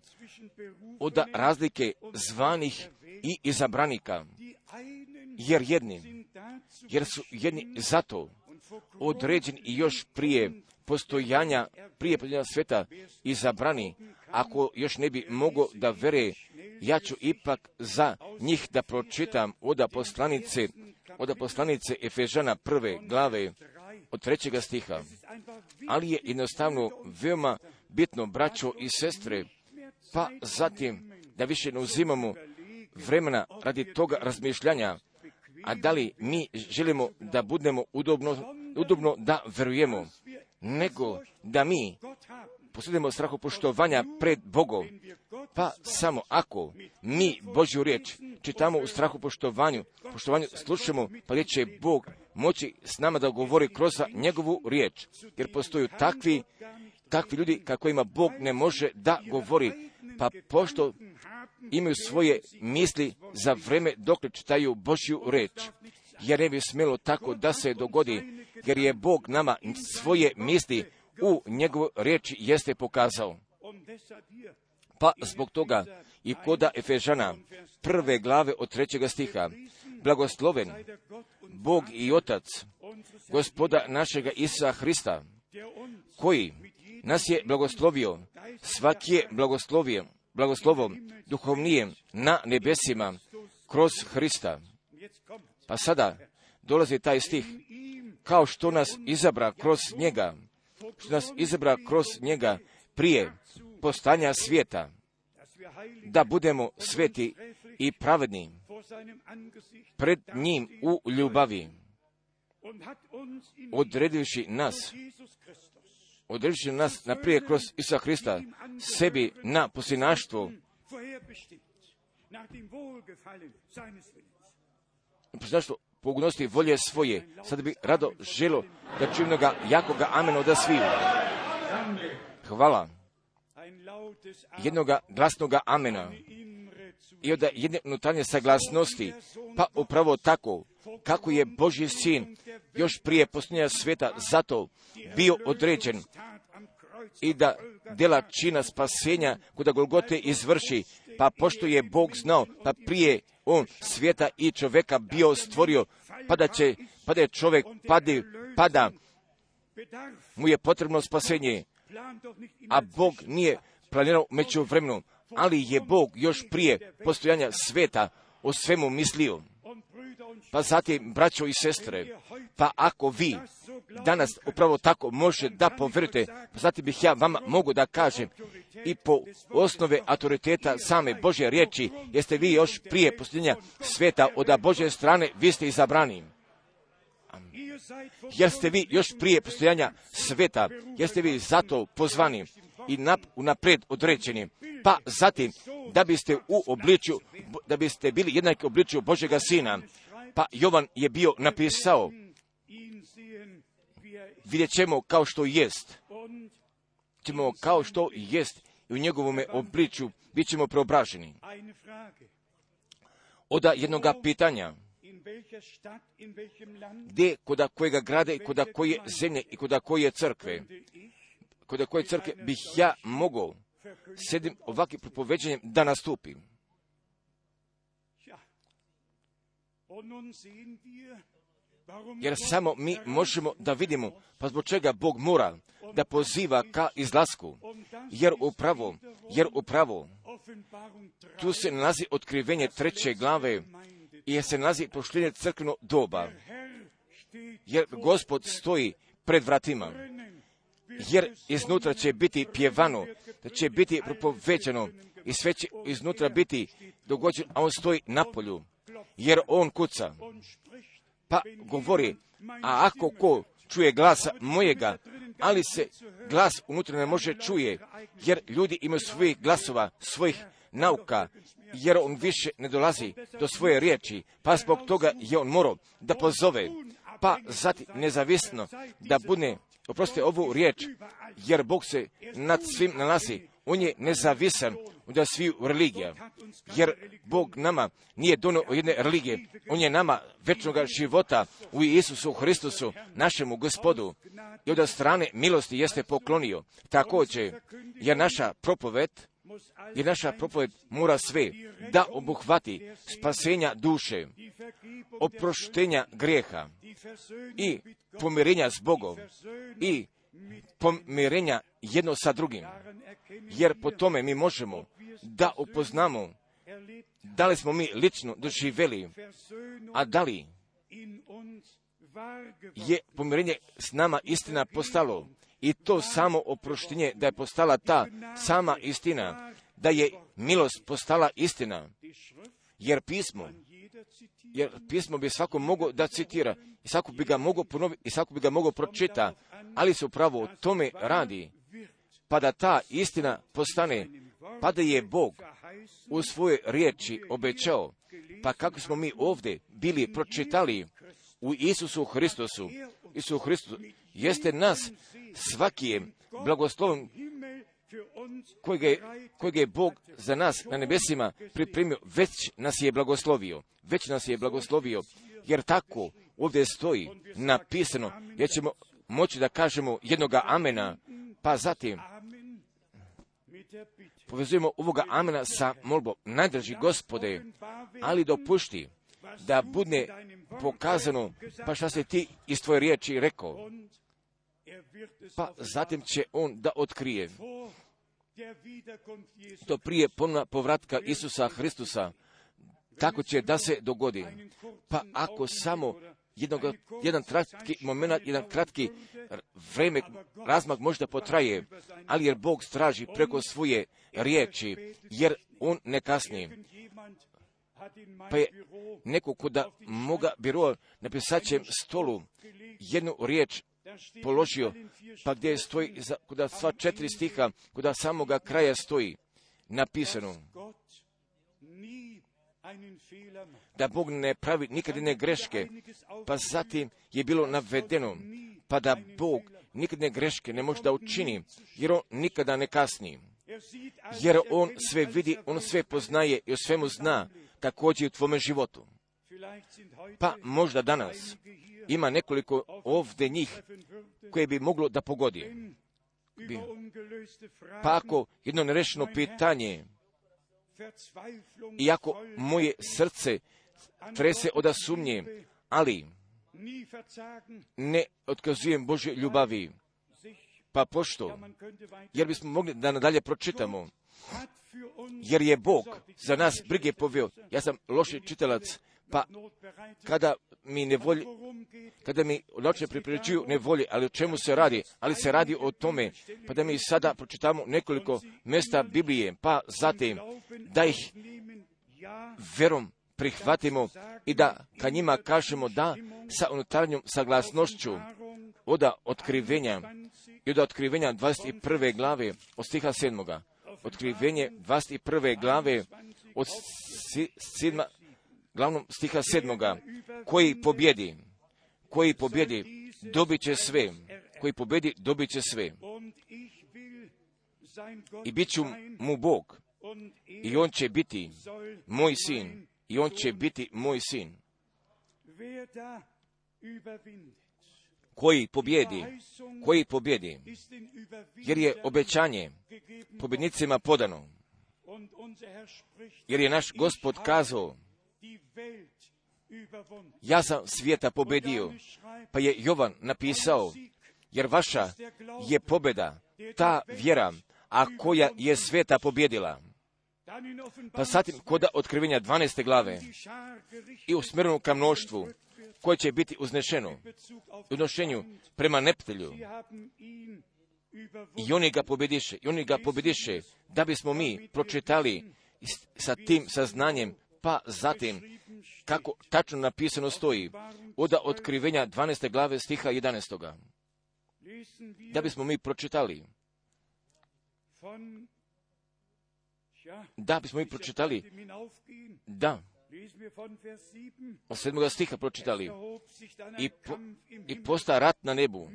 od razlike zvanih i izabranika, jer jedni, jer su jedni zato određeni i još prije postojanja, prije postojanja sveta izabrani, ako još ne bi mogo da vere, ja ću ipak za njih da pročitam od poslanice, od poslanice Efežana prve glave od trećega stiha. Ali je jednostavno veoma bitno, braćo i sestre, pa zatim da više ne uzimamo vremena radi toga razmišljanja, a da li mi želimo da budemo udobno, udobno da verujemo, nego da mi posjedimo strahopoštovanja pred Bogom, pa samo ako mi Božju riječ čitamo u strahu poštovanju, poštovanju slušamo, pa gdje će Bog moći s nama da govori kroz njegovu riječ, jer postoju takvi, takvi ljudi kako ima Bog ne može da govori, pa pošto imaju svoje misli za vreme dok čitaju Božju reč. Jer ne bi smjelo tako da se dogodi, jer je Bog nama svoje misli u njegovoj riječi jeste pokazao. Pa zbog toga i koda Efežana prve glave od trećega stiha, blagosloven Bog i Otac, gospoda našega Isa Hrista, koji nas je blagoslovio, svaki je blagoslovio, blagoslovom duhovnijem na nebesima kroz Hrista. Pa sada dolazi taj stih, kao što nas izabra kroz njega, što nas izabra kroz njega prije postanja svijeta, da budemo sveti i pravedni pred njim u ljubavi, odredivši nas, odredivši nas naprije kroz Isa Hrista, sebi na posinaštvo, posinaštvo pognosti volje svoje. Sad bi rado želo da čujem ga jakoga amena da sviju. Hvala. Jednoga glasnoga amena i od jedne unutarnje saglasnosti, pa upravo tako, kako je Božji sin još prije posljednja sveta zato bio određen i da dela čina spasenja kuda Golgote izvrši, pa pošto je Bog znao, pa prije on svijeta i čovjeka bio stvorio, pa da će, pa da je čovjek padi, pada, mu je potrebno spasenje, a Bog nije planirao među vremenom, ali je Bog još prije postojanja sveta o svemu mislio. Pa zatim, braćo i sestre, pa ako vi danas upravo tako može da poverite, pa zatim bih ja vama mogu da kažem i po osnove autoriteta same Božje riječi, jeste vi još prije posljednja sveta od Božje strane, vi ste izabrani. Jer ste vi još prije postojanja sveta, jeste vi zato pozvani i nap, unapred određeni. Pa zatim, da biste u obličju, da biste bili jednaki obličju Božega Sina, pa Jovan je bio napisao, vidjet ćemo kao što jest. Ćemo kao što jest i u njegovom obličju bit ćemo preobraženi. Oda jednoga pitanja, gdje, koda kojega grade i koda koje zemlje i koda koje crkve, koda koje crkve bih ja mogao sedim ovakvim propoveđenjem da nastupim. Jer samo mi možemo da vidimo, pa zbog čega Bog mora da poziva ka izlasku. Jer upravo, jer upravo, tu se nalazi otkrivenje treće glave i se nalazi prošljenje crkveno doba. Jer gospod stoji pred vratima. Jer iznutra će biti pjevano, da će biti propovećano i sve će iznutra biti dogođeno, a on stoji na polju. Jer on kuca. Pa govori, a ako ko čuje glasa mojega, ali se glas unutra ne može čuje, jer ljudi imaju svojih glasova, svojih nauka, jer on više ne dolazi do svoje riječi, pa zbog toga je on morao da pozove, pa zatim nezavisno da bude, oprostite ovu riječ, jer Bog se nad svim nalazi, on je nezavisan od svih religija, jer Bog nama nije donio jedne religije, on je nama večnog života u Isusu Hristusu, našemu gospodu, i od strane milosti jeste poklonio. Također, jer naša propoved, jer naša propoved mora sve da obuhvati spasenja duše, oproštenja grijeha i pomirenja s Bogom i pomirenja jedno sa drugim. Jer po tome mi možemo da upoznamo da li smo mi lično doživjeli, a da li je pomirenje s nama istina postalo i to samo oproštenje da je postala ta sama istina, da je milost postala istina, jer pismo, jer pismo bi svako mogao da citira i svako bi ga mogao ponoviti i svako bi ga mogao pročita, ali se upravo o tome radi, pa da ta istina postane, pa da je Bog u svojoj riječi obećao, pa kako smo mi ovdje bili pročitali u Isusu Hristosu, Isusu Hristosu, jeste nas svaki blagoslovom kojeg je, kojeg je Bog za nas na nebesima pripremio, već nas je blagoslovio, već nas je blagoslovio, jer tako ovdje stoji napisano, jer ćemo moći da kažemo jednoga amena, pa zatim povezujemo ovoga amena sa molbom, najdrži gospode, ali dopušti da bude pokazano, pa šta se ti iz tvoje riječi rekao, pa zatim će on da otkrije to prije povratka Isusa Hristusa, tako će da se dogodi. Pa ako samo jednog, jedan kratki moment, jedan kratki vreme, razmak možda potraje, ali jer Bog straži preko svoje riječi, jer On ne kasni. Pa je neko kuda moga biroa na pisaćem stolu jednu riječ položio, pa gdje stoji, kuda sva četiri stiha, kuda samoga kraja stoji, napisano, da Bog ne pravi nikad ne greške, pa zatim je bilo navedeno, pa da Bog nikad ne greške ne može da učini, jer on nikada ne kasni. Jer on sve vidi, on sve poznaje i o svemu zna, također i u tvome životu. Pa možda danas ima nekoliko ovdje njih koje bi moglo da pogodi. Pa ako jedno nerešeno pitanje, iako moje srce trese od sumnje, ali ne otkazujem Božje ljubavi, pa pošto, jer bismo mogli da nadalje pročitamo, jer je Bog za nas brige poveo. Ja sam loši čitalac, pa kada mi ne volji, kada mi noće pripređuju ne volje, ali o čemu se radi? Ali se radi o tome, pa da mi sada pročitamo nekoliko mjesta Biblije, pa zatim da ih verom prihvatimo i da ka njima kažemo da sa unutarnjom saglasnošću od otkrivenja i od otkrivenja 21. glave od stiha 7. Otkrivenje 21. glave od 7 glavnom stiha sedmoga, koji pobjedi, koji pobjedi, dobit će sve, koji pobjedi, dobit će sve. I bit ću mu Bog, i on će biti moj sin, i on će biti moj sin. Koji pobjedi, koji pobjedi, jer je obećanje pobjednicima podano, jer je naš gospod kazao, ja sam svijeta pobedio, pa je Jovan napisao, jer vaša je pobjeda, ta vjera, a koja je svijeta pobjedila. Pa zatim koda otkrivenja 12. glave i usmjereno ka mnoštvu, koje će biti uznešeno u odnošenju prema neptelju. I oni ga pobjediše, i oni ga pobjediše, da bismo mi pročitali sa tim saznanjem pa zatim, kako tačno napisano stoji, od otkrivenja 12. glave stiha 11. da bismo mi pročitali, da bismo mi pročitali, da, od sedmoga stiha pročitali. I, po, i posta rat na nebu.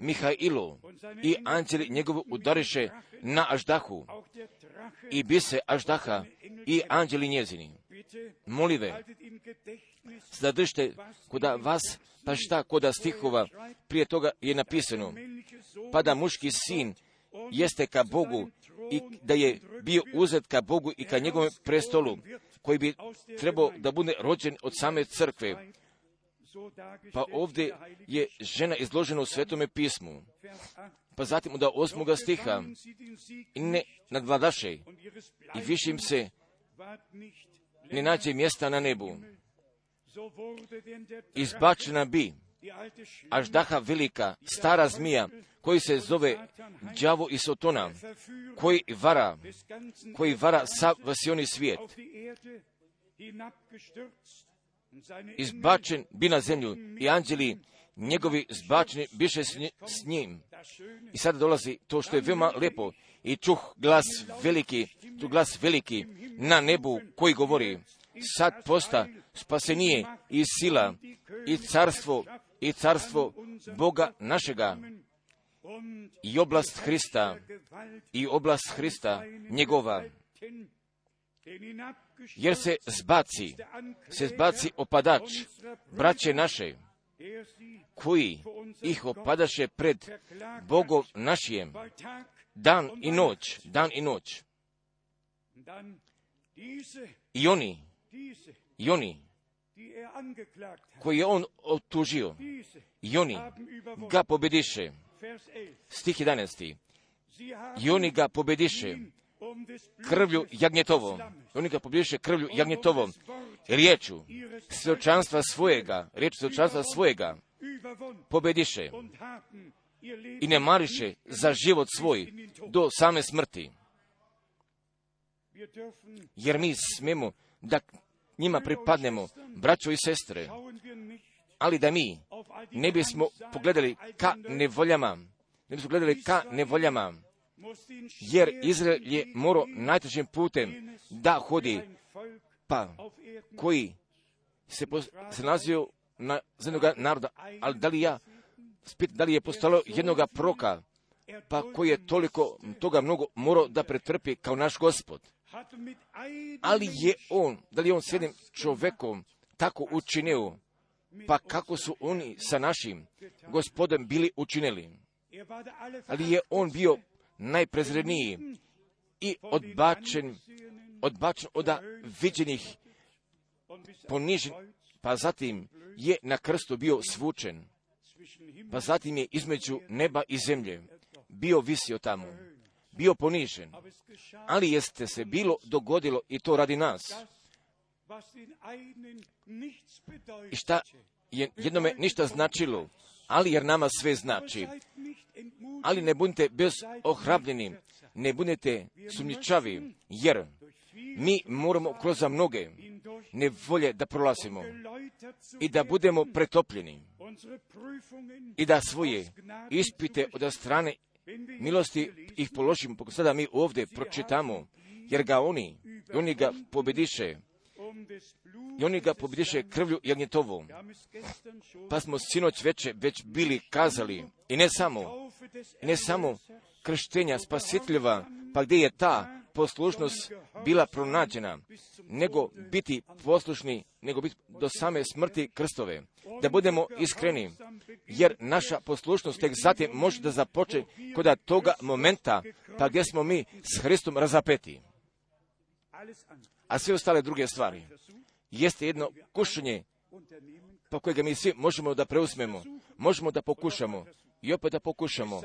Mihajilo i anđeli njegovu udariše na Aždahu. I bise Aždaha i anđeli njezini. Molive, zadržite koda vas, pa šta koda stihova prije toga je napisano, pa da muški sin jeste ka Bogu i da je bio uzet ka Bogu i ka njegovom prestolu, koji bi trebao da bude rođen od same crkve. Pa ovdje je žena izložena u svetome pismu. Pa zatim od osmoga stiha i ne nadvladaše i više im se ne nađe mjesta na nebu. Izbačena bi Aždaha velika, stara zmija, koji se zove đavo i sotona, koji vara, koji vara sav vasioni svijet. Izbačen bi na zemlju i anđeli njegovi zbačeni biše s njim. I sada dolazi to što je veoma lepo i čuh glas veliki, tu glas veliki na nebu koji govori sad posta spasenije i sila i carstvo i carstvo Boga našega i oblast Hrista i oblast Hrista njegova. Jer se zbaci, se zbaci opadač, braće naše, koji ih opadaše pred Bogom našijem, dan i noć, dan i noć. I oni, i oni, koji je on otužio, i oni ga pobediše. Stih 11. I oni ga pobediše krvlju jagnjetovom. Oni ga pobediše krvlju jagnjetovom. Riječu svjedočanstva svojega, riječu svjedočanstva svojega pobediše i ne mariše za život svoj do same smrti. Jer mi smemo da njima pripadnemo, braćo i sestre, ali da mi ne bismo pogledali ka nevoljama, ne bismo gledali ka nevoljama, jer Izrael je morao najtežim putem da hodi, pa koji se, se nalazio na zemljoga naroda, ali da li ja, spit, da li je postalo jednoga proka, pa koji je toliko toga mnogo morao da pretrpi kao naš gospod. Ali je on, da li je on s jednim čovekom tako učinio, pa kako su oni sa našim gospodom bili učinili. Ali je on bio najprezredniji i odbačen, odbačen od viđenih, ponižen, pa zatim je na krstu bio svučen, pa zatim je između neba i zemlje bio visio tamo, bio ponižen, ali jeste se bilo dogodilo i to radi nas. I šta je jednome ništa značilo, ali jer nama sve znači. Ali ne budite bez ohrabljeni, ne budete sumnjičavi, jer mi moramo kroz za mnoge nevolje da prolazimo i da budemo pretopljeni i da svoje ispite od strane milosti ih položimo, kako sada mi ovdje pročitamo, jer ga oni, oni ga pobediše, i oni ga pobediše krvlju jagnjetovom. Pa smo sinoć veče već bili kazali, i ne samo, ne samo krštenja spasitljeva, pa gdje je ta poslušnost bila pronađena, nego biti poslušni, nego biti do same smrti krstove. Da budemo iskreni, jer naša poslušnost tek zatim može da započe kod toga momenta, pa gdje smo mi s Hristom razapeti. A sve ostale druge stvari jeste jedno kušanje po kojega mi svi možemo da preuzmemo, možemo da pokušamo i opet da pokušamo,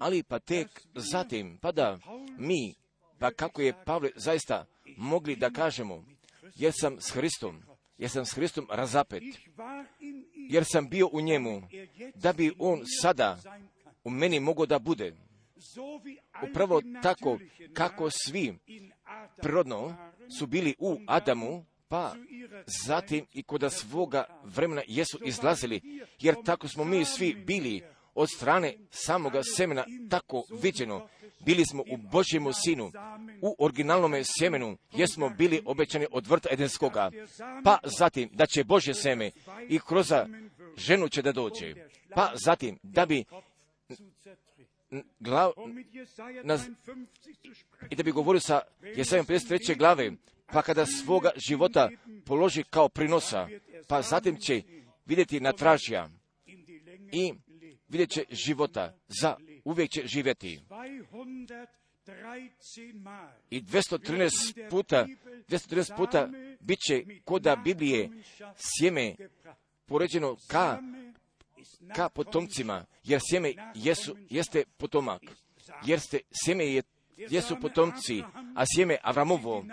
ali pa tek zatim, pa da mi, pa kako je Pavle zaista mogli da kažemo, jer sam s Hristom, jer sam s Hristom razapet, jer sam bio u njemu, da bi on sada u meni mogao da bude. Upravo tako kako svi prirodno su bili u Adamu, pa zatim i kod svoga vremena jesu izlazili, jer tako smo mi svi bili od strane samoga semena tako viđeno. Bili smo u Božjemu sinu, u originalnome sjemenu, jer smo bili obećani od vrta Edenskoga. Pa zatim da će Božje seme i kroz ženu će da dođe. Pa zatim da bi glav, na, i da bi govorio sa Jesajom 53. glave, pa kada svoga života položi kao prinosa, pa zatim će vidjeti na tražija i vidjet će života, za uvijek će živjeti. I 213 puta, 213 puta bit će koda Biblije sjeme poređeno ka, ka potomcima, jer sjeme jesu, jeste potomak, jer ste, sjeme je, jesu potomci, a sjeme Avramovo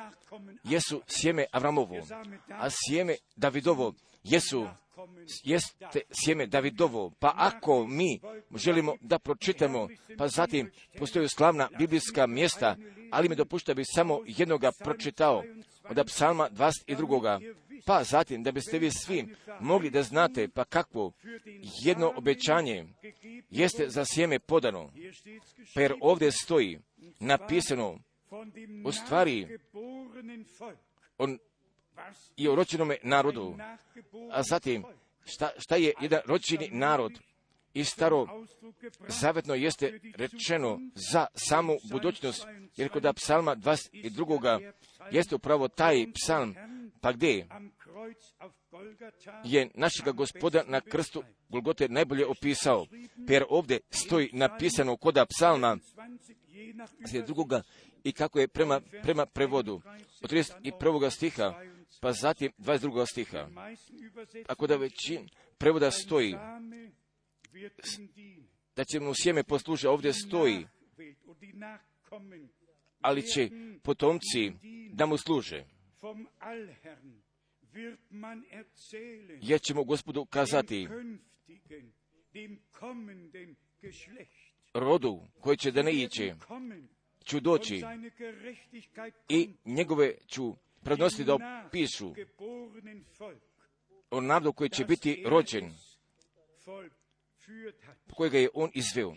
jesu sjeme Avramovo, a sjeme Davidovo jesu jeste sjeme Davidovo, pa ako mi želimo da pročitamo, pa zatim postoju slavna biblijska mjesta, ali mi dopušta bi samo jednoga pročitao od psalma 22. Pa zatim, da biste vi svi mogli da znate, pa kakvo jedno obećanje jeste za sjeme podano, pa jer ovdje stoji napisano u stvari on i o ročenome narodu. A zatim, šta, šta je jedan ročeni narod i staro zavetno jeste rečeno za samu budućnost, jer kod psalma 22. jeste upravo taj psalm, pa gdje je našega gospoda na krstu Golgote najbolje opisao, jer ovdje stoji napisano koda psalma drugoga i kako je prema, prema prevodu od 31. stiha pa zatim 22. stiha. Ako da većin prevoda stoji, da će mu sjeme posluže, ovdje stoji, ali će potomci da mu služe. Jer ćemo gospodu kazati rodu koji će da ne iće, ću doći i njegove ću prednosti da opišu o narodu koji će biti rođen, kojega je on izveo.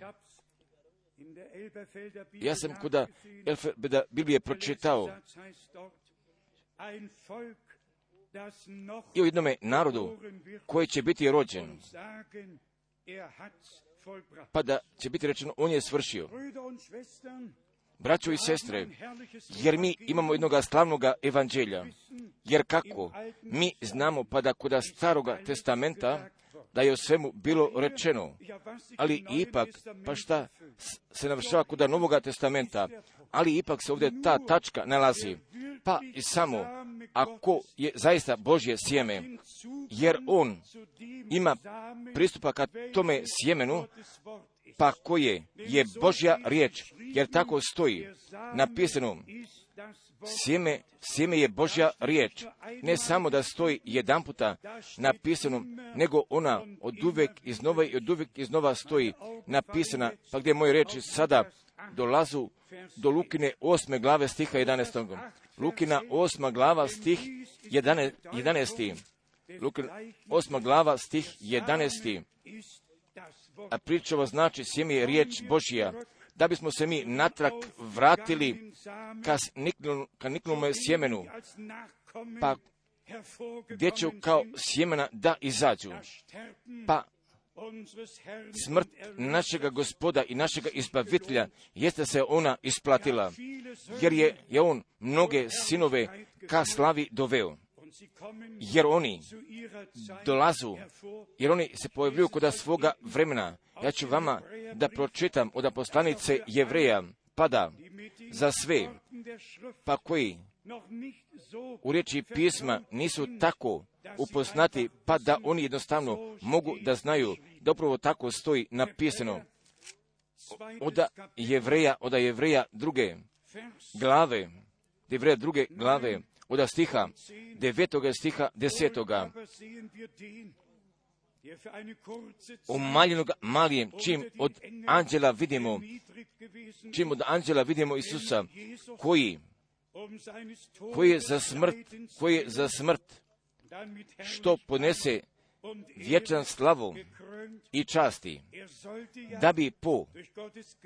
Ja sam kuda Elfebeda Biblije pročitao i o jednome narodu koji će biti rođen, pa da će biti rečeno, on je svršio. Braćo i sestre, jer mi imamo jednog slavnog evanđelja. Jer kako? Mi znamo pa da kod staroga testamenta da je o svemu bilo rečeno, ali ipak, pa šta se navršava kod novoga testamenta, ali ipak se ovdje ta tačka nalazi. Pa i samo, ako je zaista Božje sjeme, jer on ima pristupa ka tome sjemenu, pa koje je Božja riječ, jer tako stoji napisano, sjeme, sjeme je Božja riječ. Ne samo da stoji jedan puta napisano, nego ona od uvek iznova i od uvek iznova stoji napisana, pa gdje moje riječi sada dolazu do Lukine osme glave stiha 11. Lukina osma glava stih 11. 11. Lukina osma glava stih 11 a pričava znači sjeme je riječ Božija, da bismo se mi natrag vratili ka, niknul, ka sjemenu, pa gdje kao sjemena da izađu. Pa smrt našega gospoda i našega izbavitelja jeste se ona isplatila, jer je, je on mnoge sinove ka slavi doveo jer oni dolazu, jer oni se pojavljuju kod svoga vremena. Ja ću vama da pročitam od poslanice Jevreja, pada za sve, pa koji u riječi pisma nisu tako upoznati, pa da oni jednostavno mogu da znaju da upravo tako stoji napisano. Od Jevreja, od Jevreja druge glave, Jevreja druge glave, od stiha devetoga stiha desetoga. Umaljenog malijem, čim od anđela vidimo, čim od anđela vidimo Isusa, koji, koji je za smrt, koji je za smrt, što ponese vječan slavu i časti, da bi po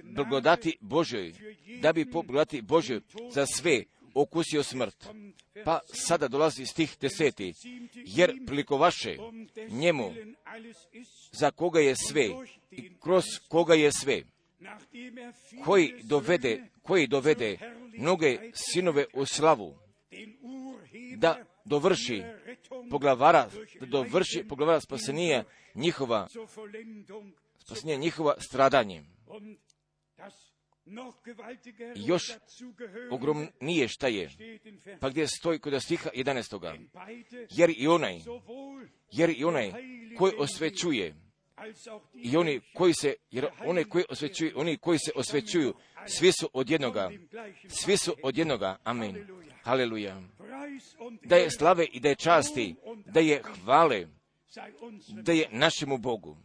blagodati Božoj, da bi po blagodati Božoj za sve okusio smrt. Pa sada dolazi stih deseti, jer priliko vaše njemu, za koga je sve i kroz koga je sve, koji dovede, koji dovede mnoge sinove u slavu, da dovrši poglavara, da dovrši poglavara spasenija njihova, spasenija njihova stradanje. Još ogromnije šta je, pa gdje stoji kod stiha 11. Jer i onaj, jer i onaj koji osvećuje, i oni koji se, jer one koji osvećuju, oni koji se osvećuju, svi su od jednoga, svi su od jednoga, amen, haleluja, da je slave i da je časti, da je hvale, da je našemu Bogu.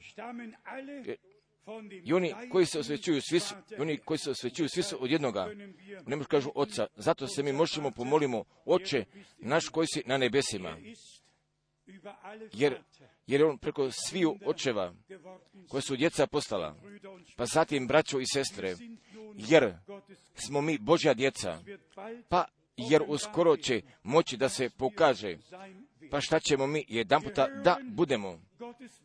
I oni koji se osvećuju, svi su, oni koji se osvećuju, svi su od jednoga. Ne možu kažu oca. Zato se mi možemo pomolimo, oče naš koji si na nebesima. Jer, jer je on preko sviju očeva koje su djeca postala, pa zatim braćo i sestre, jer smo mi Božja djeca, pa jer uskoro će moći da se pokaže, pa šta ćemo mi jedan puta da budemo,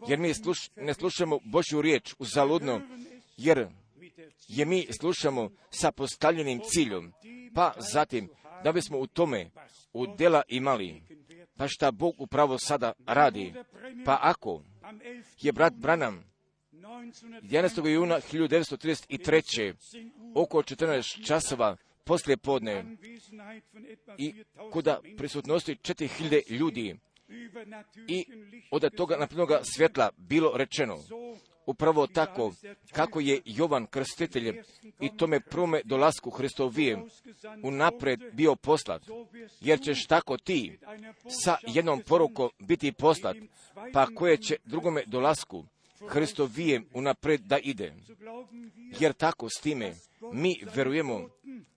jer mi sluš, ne slušamo Božju riječ uzaludno, jer je mi slušamo sa postavljenim ciljom, pa zatim da bismo u tome u dela imali, pa šta Bog upravo sada radi, pa ako je brat Branham 11. juna 1933. oko 14 časova poslije podne i kuda prisutnosti 4000 ljudi. I od toga naprednoga svjetla bilo rečeno upravo tako kako je Jovan krstitelj i tome prome dolasku Hristovije unapred bio poslat, jer ćeš tako ti sa jednom porukom biti poslat, pa koje će drugome dolasku Hristovijem unapred da ide. Jer tako s time mi verujemo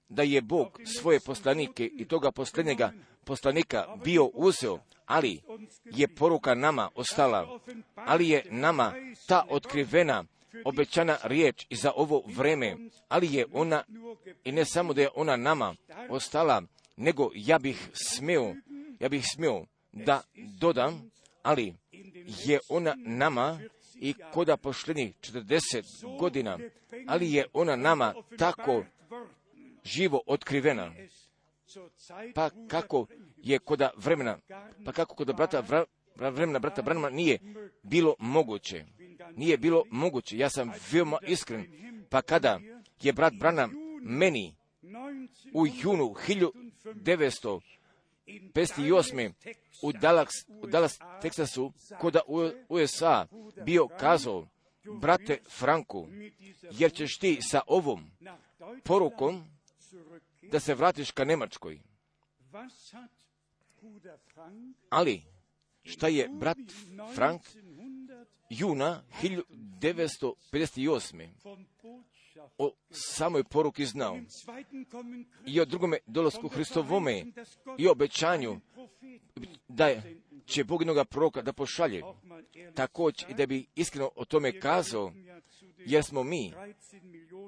da je Bog svoje poslanike i toga posljednjega poslanika bio uzeo, ali je poruka nama ostala, ali je nama ta otkrivena obećana riječ i za ovo vreme, ali je ona, i ne samo da je ona nama ostala, nego ja bih smio, ja bih smio da dodam, ali je ona nama i koda pošljenih 40 godina, ali je ona nama tako živo otkrivena. Pa kako je koda vremena, pa kako koda brata vra, vremena brata Branama nije bilo moguće. Nije bilo moguće. Ja sam veoma iskren. Pa kada je brat Branham meni u junu 1958. u Dallas, u Dallas Teksasu, koda u USA bio kazao, brate Franku, jer ćeš ti sa ovom porukom da se vratiš ka Nemačkoj. Ali, šta je brat Frank juna 1958. o samoj poruki znao i o drugome dolasku Hristovome i obećanju da je, će Bog jednoga proroka da pošalje. Također i da bi iskreno o tome kazao, jer smo mi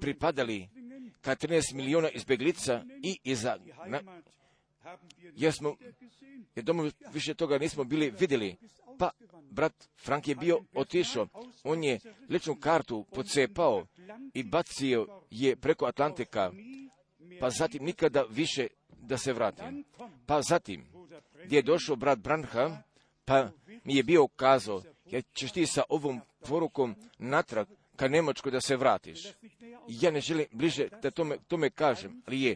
pripadali ka 13 miliona izbjeglica i iza, na, jer smo, jer domu više toga nismo bili vidjeli. Pa brat Frank je bio otišao, on je ličnu kartu pocepao i bacio je preko Atlantika, pa zatim nikada više da se vrati. Pa zatim, gdje je došao brat Branham, pa mi je bio kazao, jer ćeš ti sa ovom porukom natrag ka Nemačkoj da se vratiš. Ja ne želim bliže da tome, tome kažem, ali je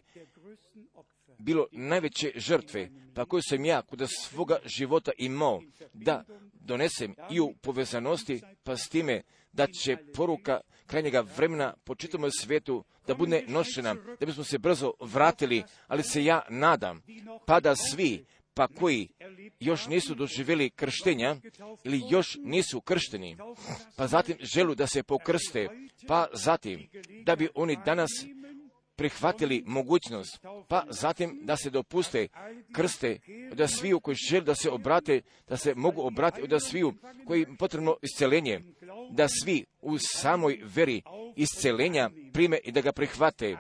bilo najveće žrtve, pa koju sam ja kod svoga života imao da donesem i u povezanosti, pa s time da će poruka krajnjega vremena po čitavom svijetu da bude nošena, da bismo se brzo vratili, ali se ja nadam, pa da svi, pa koji još nisu doživjeli krštenja ili još nisu kršteni, pa zatim želu da se pokrste, pa zatim da bi oni danas prihvatili mogućnost, pa zatim da se dopuste krste, da sviju koji žele da se obrate, da se mogu obratiti, da sviju koji potrebno iscelenje, da svi u samoj veri iscelenja prime i da ga prihvate.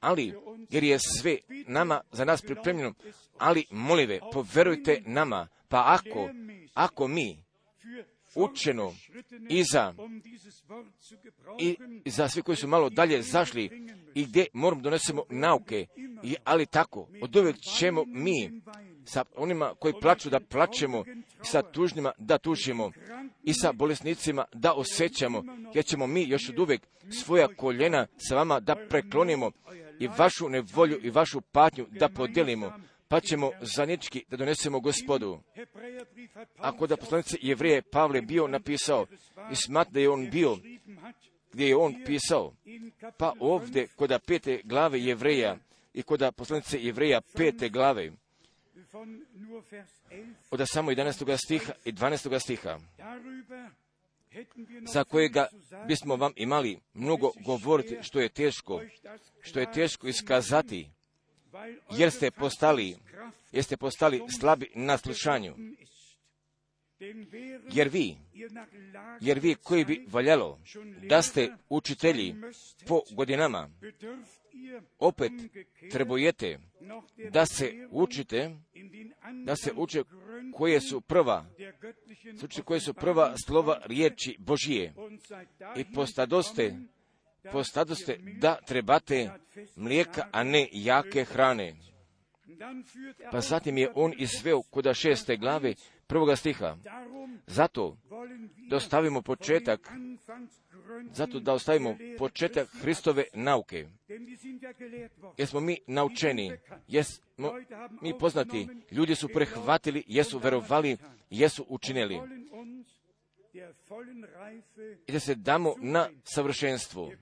Ali, jer je sve nama, za nas pripremljeno, ali molive, poverujte nama, pa ako, ako mi učeno i za, i za svi koji su malo dalje zašli i gdje moram donesemo nauke, i, ali tako, od uvijek ćemo mi sa onima koji plaću da plaćemo, sa tužnima da tužimo, i sa bolesnicima da osjećamo, jer ćemo mi još od uvijek svoja koljena sa vama da preklonimo i vašu nevolju i vašu patnju da podijelimo, pa ćemo zajednički da donesemo gospodu. Ako da poslanice Jevrije Pavle bio napisao i smat da je on bio gdje je on pisao, pa ovdje koda pete glave Jevreja i koda poslanice Jevreja pete glave, od samo 11. stiha i 12. stiha, za kojega bismo vam imali mnogo govoriti što je teško, što je teško iskazati, jer ste postali, jer ste postali slabi na slušanju. Jer vi, jer vi koji bi valjalo da ste učitelji po godinama, opet trebujete da se učite, da se uče koje su prva, uče koje su prva slova riječi Božije i postadoste, postadoste da trebate mlijeka, a ne jake hrane. Pa zatim je on izveo kuda šeste glave prvoga stiha. Zato da ostavimo početak, zato da ostavimo početak Hristove nauke. Jesmo mi naučeni, jesmo mi poznati, ljudi su prehvatili, jesu verovali, jesu učinili. I da se damo na savršenstvo.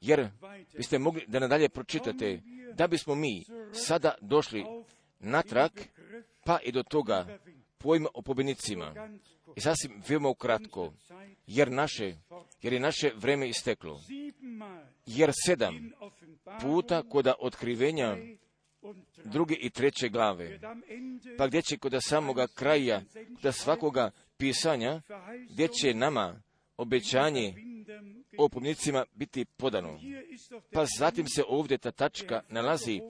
Jer biste mogli da nadalje pročitate, da bismo mi sada došli natrag, pa i do toga o pobjednicima. I sasvim veoma ukratko, jer naše, jer je naše vreme isteklo. Jer sedam puta koda otkrivenja druge i treće glave, pa gdje će kod samoga kraja, kod svakoga pisanja, gdje će nama obećanje o pomnicima biti podano. Pa zatim se ovdje ta tačka nalazi,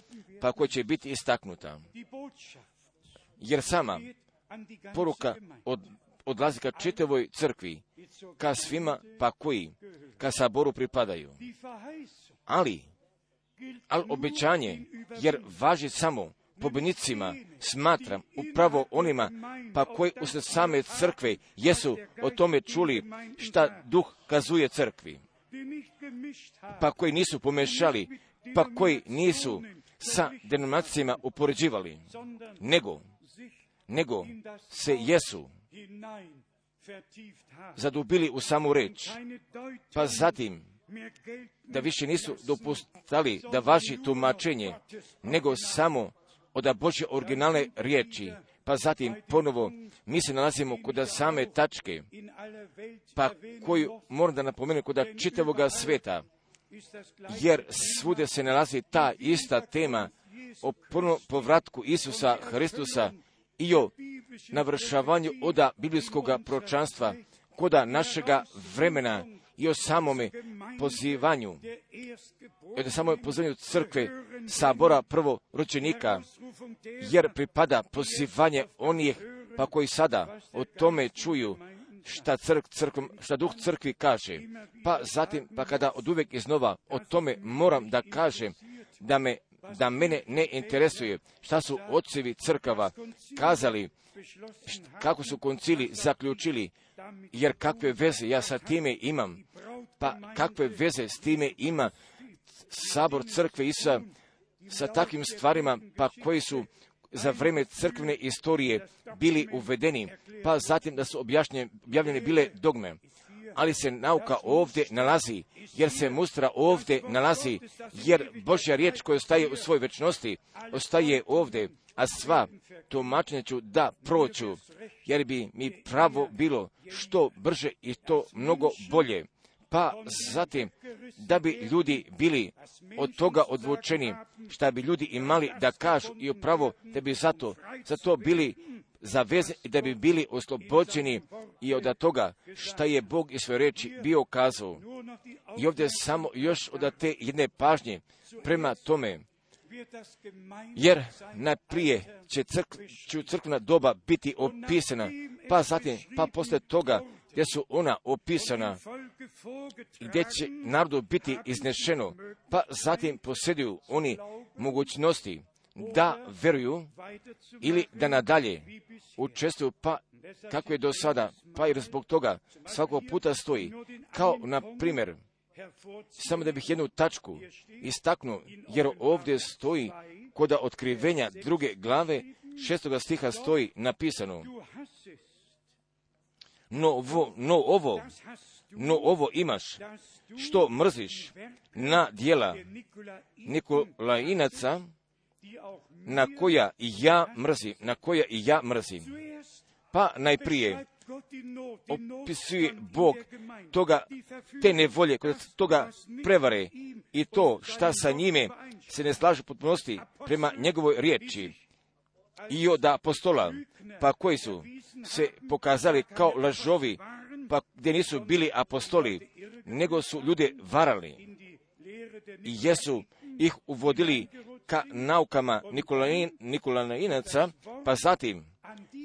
pa koja će biti istaknuta. Jer sama poruka od, odlazi ka čitavoj crkvi, ka svima pa koji, ka saboru pripadaju. Ali, ali obećanje, jer važi samo pobjednicima, smatram upravo onima pa koji usred same crkve jesu o tome čuli šta duh kazuje crkvi. Pa koji nisu pomešali, pa koji nisu sa denominacijama upoređivali, nego, nego se jesu zadubili u samu reč, pa zatim da više nisu dopustali da važi tumačenje, nego samo od Božje originalne riječi, pa zatim ponovo mi se nalazimo kod same tačke, pa koju moram da napomenem kod čitavoga sveta, jer svude se nalazi ta ista tema o povratku Isusa Hristusa i o navršavanju oda biblijskog pročanstva koda našega vremena i o samome pozivanju, i o samome pozivanju crkve sabora prvo ročenika, jer pripada pozivanje onih pa koji sada o tome čuju šta, crk, crkvom, šta duh crkvi kaže. Pa zatim, pa kada od uvijek iznova o tome moram da kažem da me da mene ne interesuje šta su ocevi crkava kazali, kako su koncili zaključili, jer kakve veze ja sa time imam, pa kakve veze s time ima sabor crkve i sa, sa takvim stvarima, pa koji su za vreme crkvene istorije bili uvedeni, pa zatim da su objavljene bile dogme ali se nauka ovdje nalazi, jer se mustra ovdje nalazi, jer Božja riječ koja ostaje u svojoj večnosti, ostaje ovdje, a sva tumačenja ću da proću, jer bi mi pravo bilo što brže i to mnogo bolje, pa zatim da bi ljudi bili od toga odvučeni, šta bi ljudi imali da kažu i upravo da bi zato, zato bili zaveze i da bi bili oslobođeni i od toga šta je Bog i svoje reči bio kazao. I ovdje samo još od te jedne pažnje prema tome, jer najprije će, crk, će crkvena doba biti opisana, pa zatim, pa posle toga gdje su ona opisana, gdje će narodu biti iznešeno, pa zatim posjeduju oni mogućnosti da veruju ili da nadalje učestvuju, pa kako je do sada, pa i zbog toga svakog puta stoji, kao na primjer, samo da bih jednu tačku istaknuo, jer ovdje stoji kod otkrivenja druge glave šestoga stiha stoji napisano no ovo, no ovo, no ovo imaš, što mrziš na dijela Nikolajinaca, na koja i ja mrzim, na koja i ja mrzim. Pa najprije opisuje Bog toga, te nevolje, toga prevare i to šta sa njime se ne slaže potpunosti prema njegovoj riječi. i od apostola, pa koji su se pokazali kao lažovi, pa gdje nisu bili apostoli, nego su ljude varali. i jesu ih uvodili ka naukama Nikolanainaca, pa zatim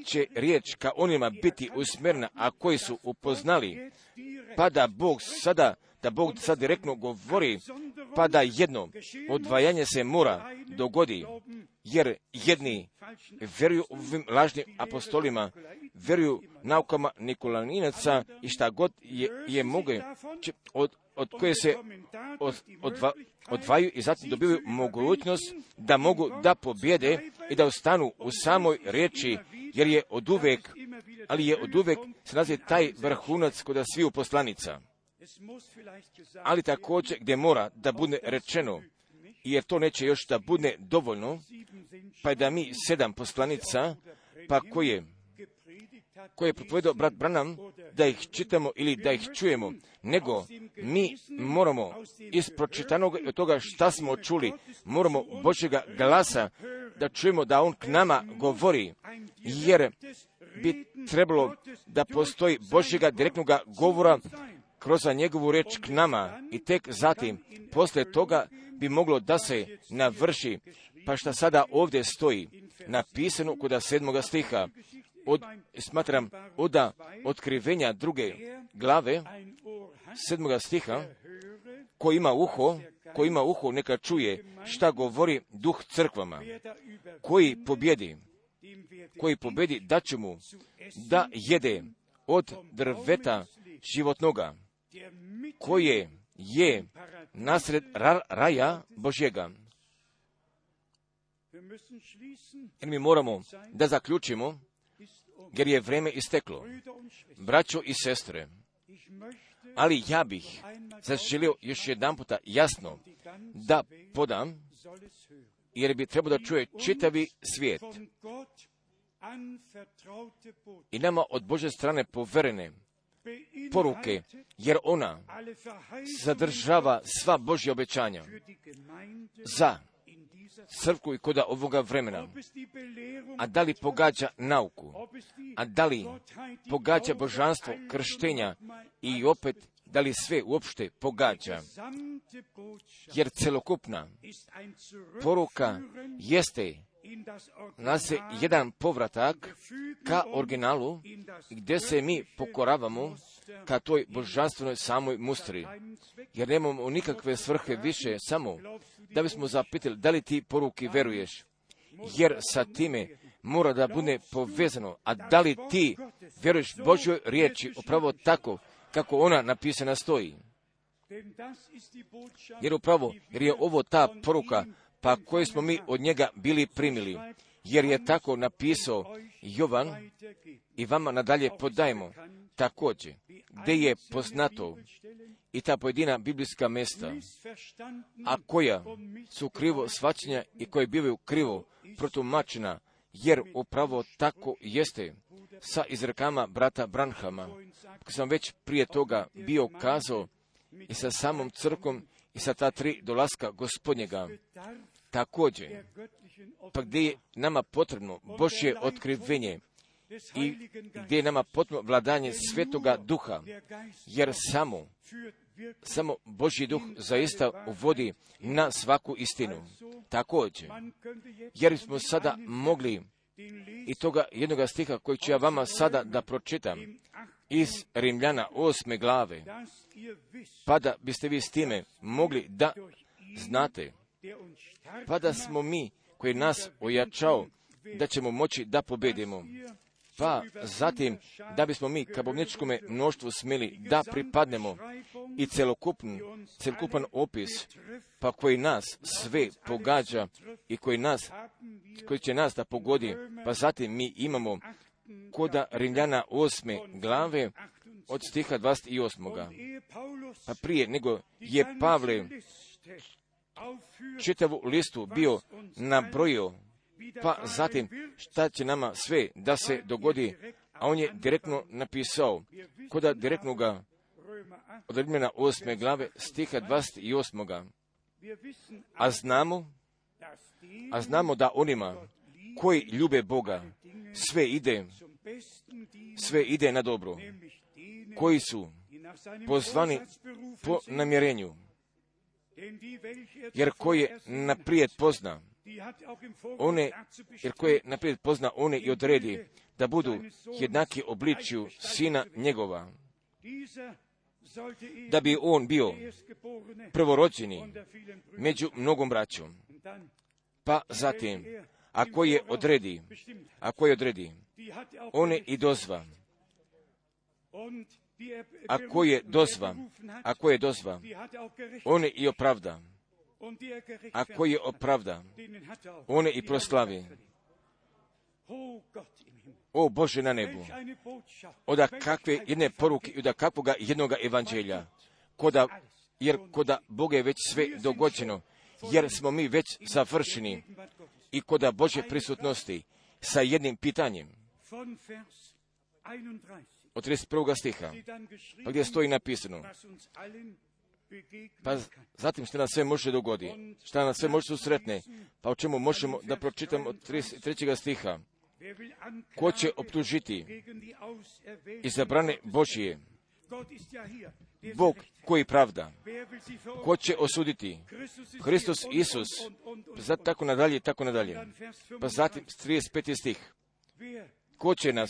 će riječ ka onima biti usmjerna, a koji su upoznali, pa da Bog sada, da Bog sad direktno govori, pa da jedno odvajanje se mora dogodi, jer jedni vjeruju ovim lažnim apostolima, vjeruju naukama Nikolaninaca i šta god je, je mogue, od, od koje se od, odva, odvaju i zatim dobivaju mogućnost da mogu da pobjede i da ostanu u samoj riječi, jer je od uvek, ali je od uvek se nazive taj vrhunac kod sviju poslanica. Ali također gdje mora da bude rečeno, jer to neće još da bude dovoljno, pa da mi sedam poslanica, pa koje koje je propovedao brat Branham, da ih čitamo ili da ih čujemo, nego mi moramo iz pročitanog od toga šta smo čuli, moramo Božjega glasa da čujemo da On k nama govori, jer bi trebalo da postoji Božjega direktnog govora kroz njegovu reč k nama i tek zatim, posle toga bi moglo da se navrši, pa šta sada ovdje stoji, napisano kod sedmoga stiha, od, smatram, od otkrivenja druge glave, sedmoga stiha, ko ima uho, ko ima uho, neka čuje šta govori duh crkvama, koji pobjedi, koji pobjedi, da će mu da jede od drveta životnoga, koje je nasred raja Božjega. Jer mi moramo da zaključimo, jer je vreme isteklo. Braćo i sestre, ali ja bih zaželio još jedan puta jasno da podam, jer bi trebao da čuje čitavi svijet i nama od Bože strane poverene poruke, jer ona zadržava sva Božja obećanja za crkvu i koda ovoga vremena. A da li pogađa nauku? A da li pogađa božanstvo krštenja i opet da li sve uopšte pogađa? Jer celokupna poruka jeste nas se jedan povratak ka originalu gdje se mi pokoravamo ka toj božanstvenoj samoj mustri. Jer nemamo nikakve svrhe više samo da bismo zapitali da li ti poruki veruješ. Jer sa time mora da bude povezano. A da li ti veruješ Božoj riječi upravo tako kako ona napisana stoji? Jer upravo, jer je ovo ta poruka pa koje smo mi od njega bili primili, jer je tako napisao Jovan i vama nadalje podajemo također, gdje je poznato i ta pojedina biblijska mesta, a koja su krivo svačenja i koje bivaju krivo protumačena, jer upravo tako jeste sa izrekama brata Branhama. Kako sam već prije toga bio kazao, i sa samom crkom i sa ta tri dolaska gospodnjega. Također, pa gdje je nama potrebno Božje otkrivenje i gdje je nama potrebno vladanje svetoga duha, jer samo, samo Božji duh zaista uvodi na svaku istinu. Također, jer smo sada mogli i toga jednoga stiha koji ću ja vama sada da pročitam iz Rimljana osme glave, pa da biste vi s time mogli da znate, pa da smo mi koji nas ojačao, da ćemo moći da pobedimo. Pa zatim, da bismo mi kabovničkome mnoštvu smjeli da pripadnemo i celokupni, celokupan opis, pa koji nas sve pogađa i koji nas, koji će nas da pogodi, pa zatim mi imamo koda Rimljana osme glave od stiha 28. Pa prije nego je Pavle čitavu listu bio nabrojio, pa zatim šta će nama sve da se dogodi, a on je direktno napisao, koda direktnoga od Rimljana osme glave stiha 28. A znamo, a znamo da onima koji ljube Boga, sve ide, sve ide na dobro, koji su pozvani po namjerenju, jer koje naprijed pozna, one, jer koje naprijed pozna one i odredi da budu jednaki obličju sina njegova, da bi on bio prvorođeni među mnogom braćom. Pa zatim, ako je odredi, ako je odredi, one i dozva, ako je dozva, ako je dozva, one i opravda, ako je opravda, one i proslavi. O Bože na nebu, oda kakve jedne poruke i oda kakvoga jednoga evanđelja, koda, jer koda Boga je već sve dogođeno, jer smo mi već završeni i koda Bože prisutnosti sa jednim pitanjem. Od 31. stiha, pa gdje stoji napisano, pa zatim što nam sve može dogodi, što nam sve može susretne, pa o čemu možemo da pročitamo od 33. stiha. Ko će optužiti izabrane Božije? Bog koji pravda. Ko će osuditi? Hristos Isus. Zato tako nadalje, tako nadalje. Pa zatim 35. stih. Ko će nas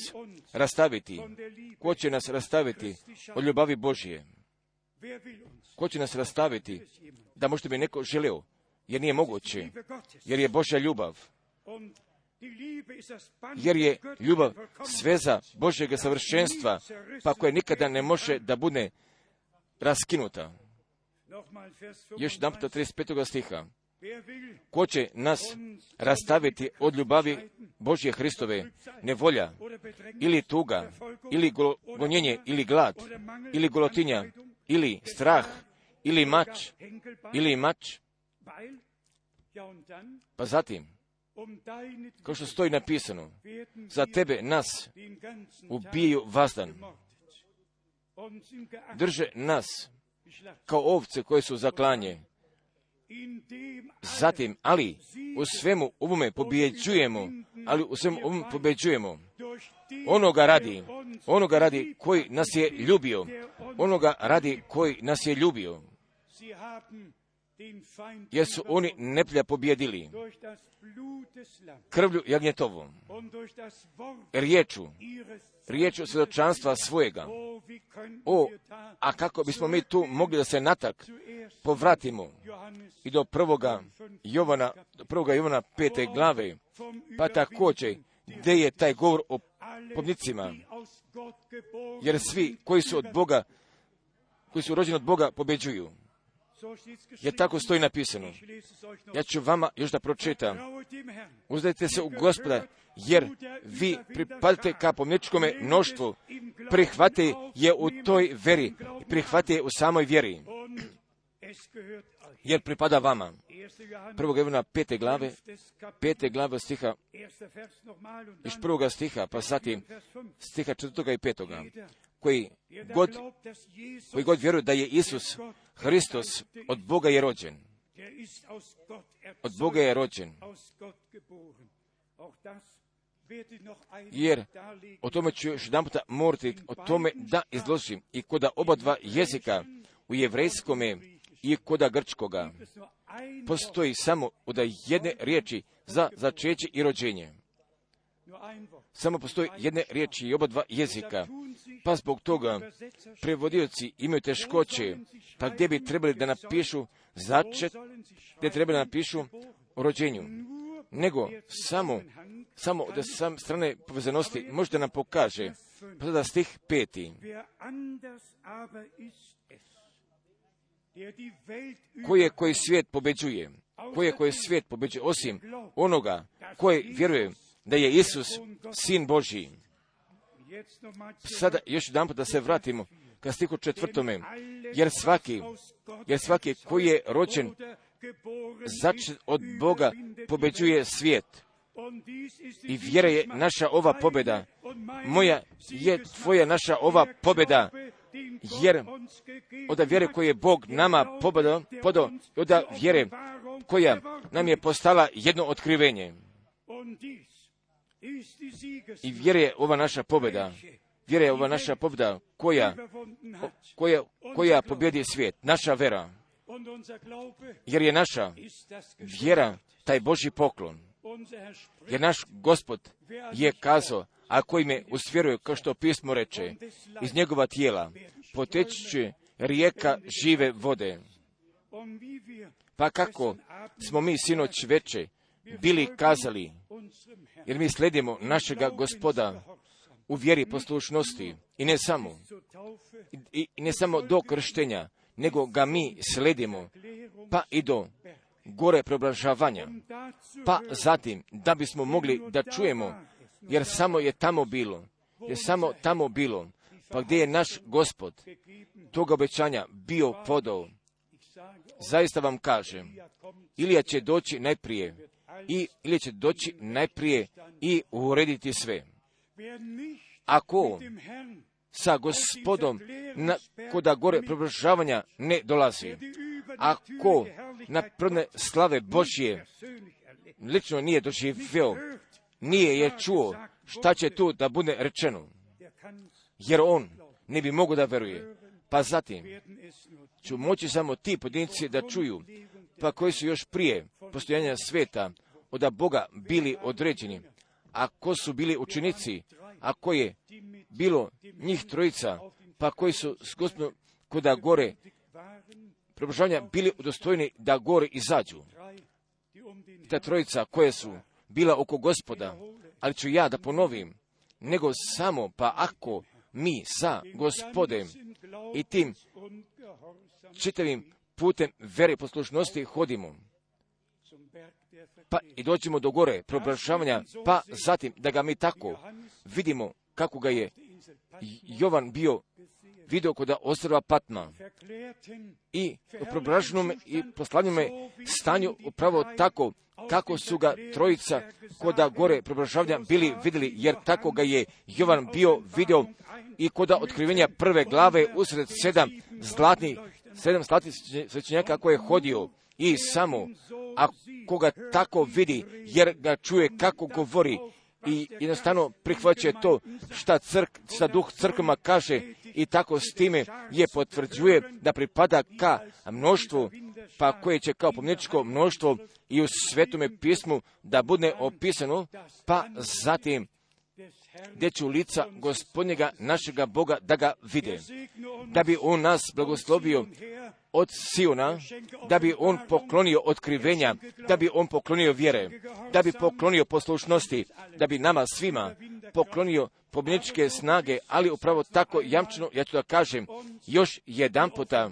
rastaviti? Ko će nas rastaviti od ljubavi Božije? Ko će nas rastaviti da možda bi neko želeo? Jer nije moguće. Jer je Božja ljubav. Jer je ljubav sveza Božjega savršenstva, pa koje nikada ne može da bude raskinuta. Još jedan 35. stiha. Ko će nas rastaviti od ljubavi Božje Hristove, nevolja, ili tuga, ili gonjenje, ili glad, ili golotinja, ili strah, ili mač, ili mač. Pa zatim, kao što stoji napisano, za tebe nas ubijaju vazdan. Drže nas kao ovce koje su zaklanje. Zatim, ali u svemu ovome pobjeđujemo, ali u svemu ovome pobjeđujemo. Onoga radi, onoga radi koji nas je ljubio, onoga radi koji nas je ljubio. Jer su oni neplja pobjedili krvlju jagnjetovom, riječu, riječu svjedočanstva svojega. O, a kako bismo mi tu mogli da se natak povratimo i do prvoga Jovana, do prvoga Jovana pete glave, pa također gdje je taj govor o pobnicima, jer svi koji su od Boga, koji su rođeni od Boga, pobeđuju. Jer tako stoji napisano. Ja ću vama još da pročitam. Uzdajte se u gospoda, jer vi pripadate ka pomničkome mnoštvu. Prihvate je u toj veri. Prihvate je u samoj vjeri. Jer pripada vama. Prvog Evana pete glave, pete glave stiha, iš prvoga stiha, pa zatim stiha četvrtoga i petoga. koji god, koji god vjeruje da je Isus Hristos od Boga je rođen. Od Boga je rođen. Jer o tome ću još jedan puta morati o tome da izložim i kod oba dva jezika u jevrejskome i kod grčkoga postoji samo od jedne riječi za začeće i rođenje. Samo postoji jedne riječi i oba dva jezika, pa zbog toga prevodioci imaju teškoće, pa gdje bi trebali da napišu začet, gdje trebali da napišu o rođenju. Nego samo, samo da sam strane povezanosti možete nam pokaže, pa da stih peti. Koje koji svijet pobeđuje? Koje koji svijet pobeđuje? Osim onoga koje vjeruje da je Isus sin Božji. Sada još jedan da se vratimo ka stiku četvrtome, jer svaki, jer svaki koji je rođen začet od Boga pobeđuje svijet. I vjera je naša ova pobjeda. Moja je tvoja naša ova pobjeda. Jer od vjere koje je Bog nama pobjeda, podo, od vjere koja nam je postala jedno otkrivenje. I vjera je ova naša pobjeda. Vjera je ova naša pobjeda koja, koja, koja pobjedi svijet. Naša vera. Jer je naša vjera taj Boži poklon. Jer naš gospod je kazao, a koji me usvjeruje, kao što pismo reče, iz njegova tijela poteći će rijeka žive vode. Pa kako smo mi sinoć veče bili kazali, jer mi sledimo našega gospoda u vjeri poslušnosti. I ne samo, i, i ne samo do krštenja, nego ga mi sledimo, pa i do gore preoblažavanja, pa zatim da bismo mogli da čujemo, jer samo je tamo bilo, jer samo tamo bilo, pa gdje je naš gospod tog obećanja bio podao, zaista vam kažem, Ilija će doći najprije i ili će doći najprije i urediti sve. Ako sa gospodom na, koda gore preoblažavanja ne dolazi, ako na prvne slave Božje lično nije doživio, nije je čuo šta će tu da bude rečeno, jer on ne bi mogu da veruje. Pa zatim ću moći samo ti pojedinci da čuju, pa koji su još prije postojanja sveta od Boga bili određeni, a ko su bili učenici, a je bilo njih trojica, pa koji su s gospodom kuda gore preobražavanja bili udostojni da gore izađu. Ta trojica koje su bila oko gospoda, ali ću ja da ponovim, nego samo pa ako mi sa gospodem i tim čitavim putem vere poslušnosti hodimo, pa i doćemo do gore preobražavanja, pa zatim da ga mi tako vidimo kako ga je Jovan bio vidio kod ostrva Patma i u preobraženom i poslanom stanju upravo tako kako su ga trojica koda gore preobražavanja bili vidjeli, jer tako ga je Jovan bio vidio i koda otkrivenja prve glave usred sedam zlatnih, sedam zlatnih svećenjaka koje je hodio i samo ako ga tako vidi, jer ga čuje kako govori i jednostavno prihvaća to šta, crk, šta duh crkvama kaže i tako s time je potvrđuje da pripada ka mnoštvu, pa koje će kao pomničko mnoštvo i u svetome pismu da bude opisano, pa zatim gdje će u lica gospodnjega našega Boga da ga vide, da bi on nas blagoslovio od Siona, da bi on poklonio otkrivenja, da bi on poklonio vjere, da bi poklonio poslušnosti, da bi nama svima poklonio pobjedničke snage, ali upravo tako jamčeno, ja ću da kažem, još jedan puta,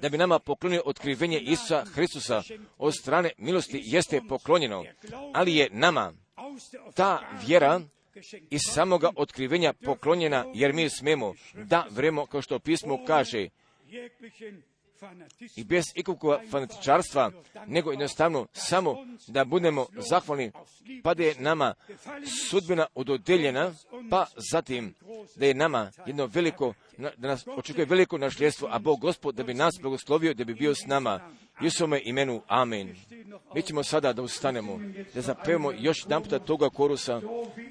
da bi nama poklonio otkrivenje Isusa Hristusa od strane milosti jeste poklonjeno, ali je nama ta vjera iz samoga otkrivenja poklonjena, jer mi smemo da vremo, kao što pismo kaže, i bez ikakvog fanatičarstva, nego jednostavno samo da budemo zahvalni, pa da je nama sudbina ododeljena, pa zatim da je nama jedno veliko, da nas očekuje veliko našljestvo, a Bog Gospod da bi nas blagoslovio, da bi bio s nama. Isome imenu, amen. Mi ćemo sada da ustanemo, da zapevamo još jedan puta toga korusa,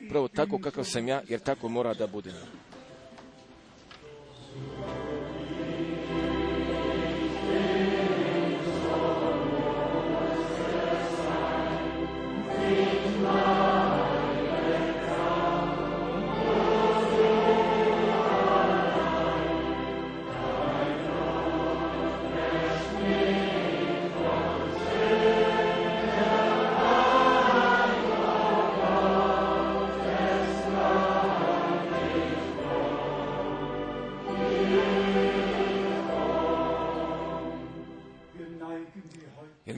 pravo tako kakav sam ja, jer tako mora da bude.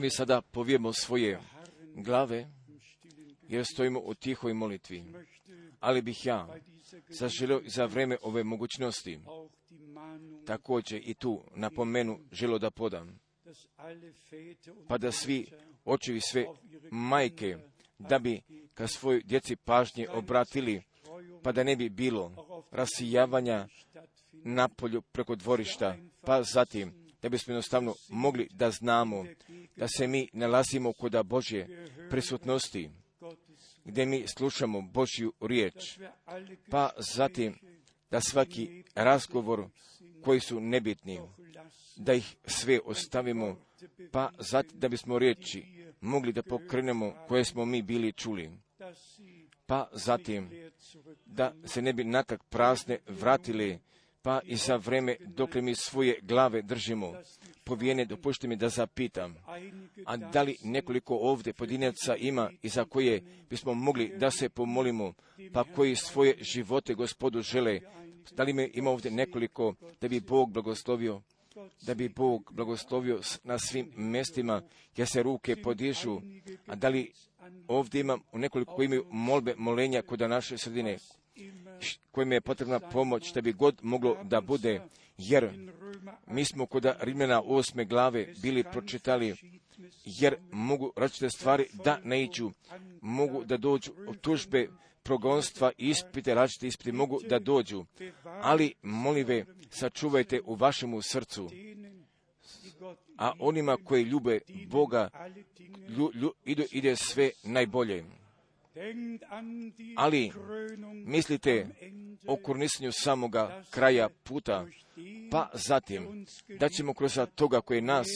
Mi sada povijemo svoje glave, jer stojimo u tihoj molitvi. Ali bih ja zaželio za vreme ove mogućnosti također i tu napomenu želo da podam. Pa da svi očevi sve majke, da bi ka svojoj djeci pažnje obratili, pa da ne bi bilo rasijavanja napolju preko dvorišta, pa zatim da bismo jednostavno mogli da znamo da se mi nalazimo kod Božje prisutnosti, gdje mi slušamo Božju riječ, pa zatim da svaki razgovor koji su nebitni, da ih sve ostavimo, pa zatim da bismo riječi mogli da pokrenemo koje smo mi bili čuli, pa zatim da se ne bi nakak prazne vratili, pa i za vreme dok mi svoje glave držimo. Povijene, dopušte mi da zapitam, a da li nekoliko ovdje pojedinaca ima i za koje bismo mogli da se pomolimo, pa koji svoje živote gospodu žele, da li me ima ovdje nekoliko da bi Bog blagoslovio, da bi Bog blagoslovio na svim mjestima gdje se ruke podižu, a da li ovdje imam nekoliko koji imaju molbe, molenja kod naše sredine, kojim je potrebna pomoć da bi god moglo da bude, jer mi smo kod Rimljana osme glave bili pročitali, jer mogu različite stvari da ne iću, mogu da dođu tužbe, progonstva, ispite, različite ispite mogu da dođu, ali molive sačuvajte u vašemu srcu, a onima koji ljube Boga lju, lju, ide, ide sve najbolje. Ali mislite o kornisanju samoga kraja puta, pa zatim da ćemo kroz toga koji nas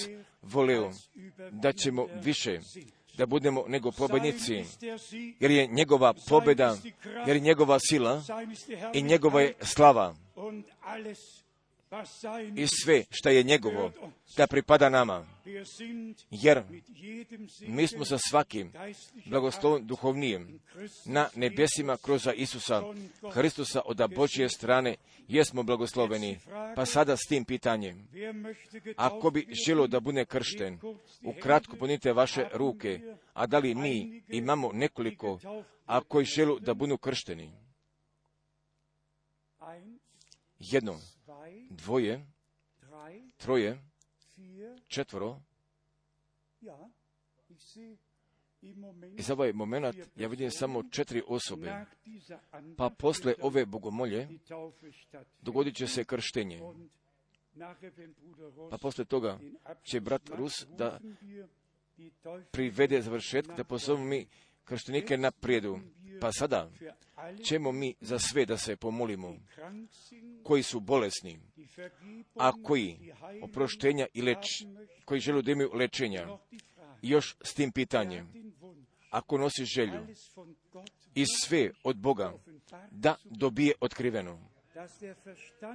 voleo, da ćemo više da budemo nego pobednici, jer je njegova pobeda, jer je njegova sila i njegova je slava i sve što je njegovo, da pripada nama. Jer mi smo sa svakim blagoslovom duhovnijem na nebesima kroz Isusa Hristusa od Božje strane jesmo blagosloveni. Pa sada s tim pitanjem, ako bi želo da bude kršten, ukratko ponite vaše ruke, a da li mi imamo nekoliko, a koji želu da budu kršteni? Jedno, dvoje, troje, četvoro. I za ovaj moment ja vidim samo četiri osobe, pa posle ove bogomolje dogodit će se krštenje. Pa posle toga će brat Rus da privede završetak, da pozovemo mi krštenike naprijedu. Pa sada ćemo mi za sve da se pomolimo, koji su bolesni, a koji oproštenja i leč, koji žele da imaju lečenja. Još s tim pitanjem, ako nosi želju i sve od Boga, da dobije otkriveno,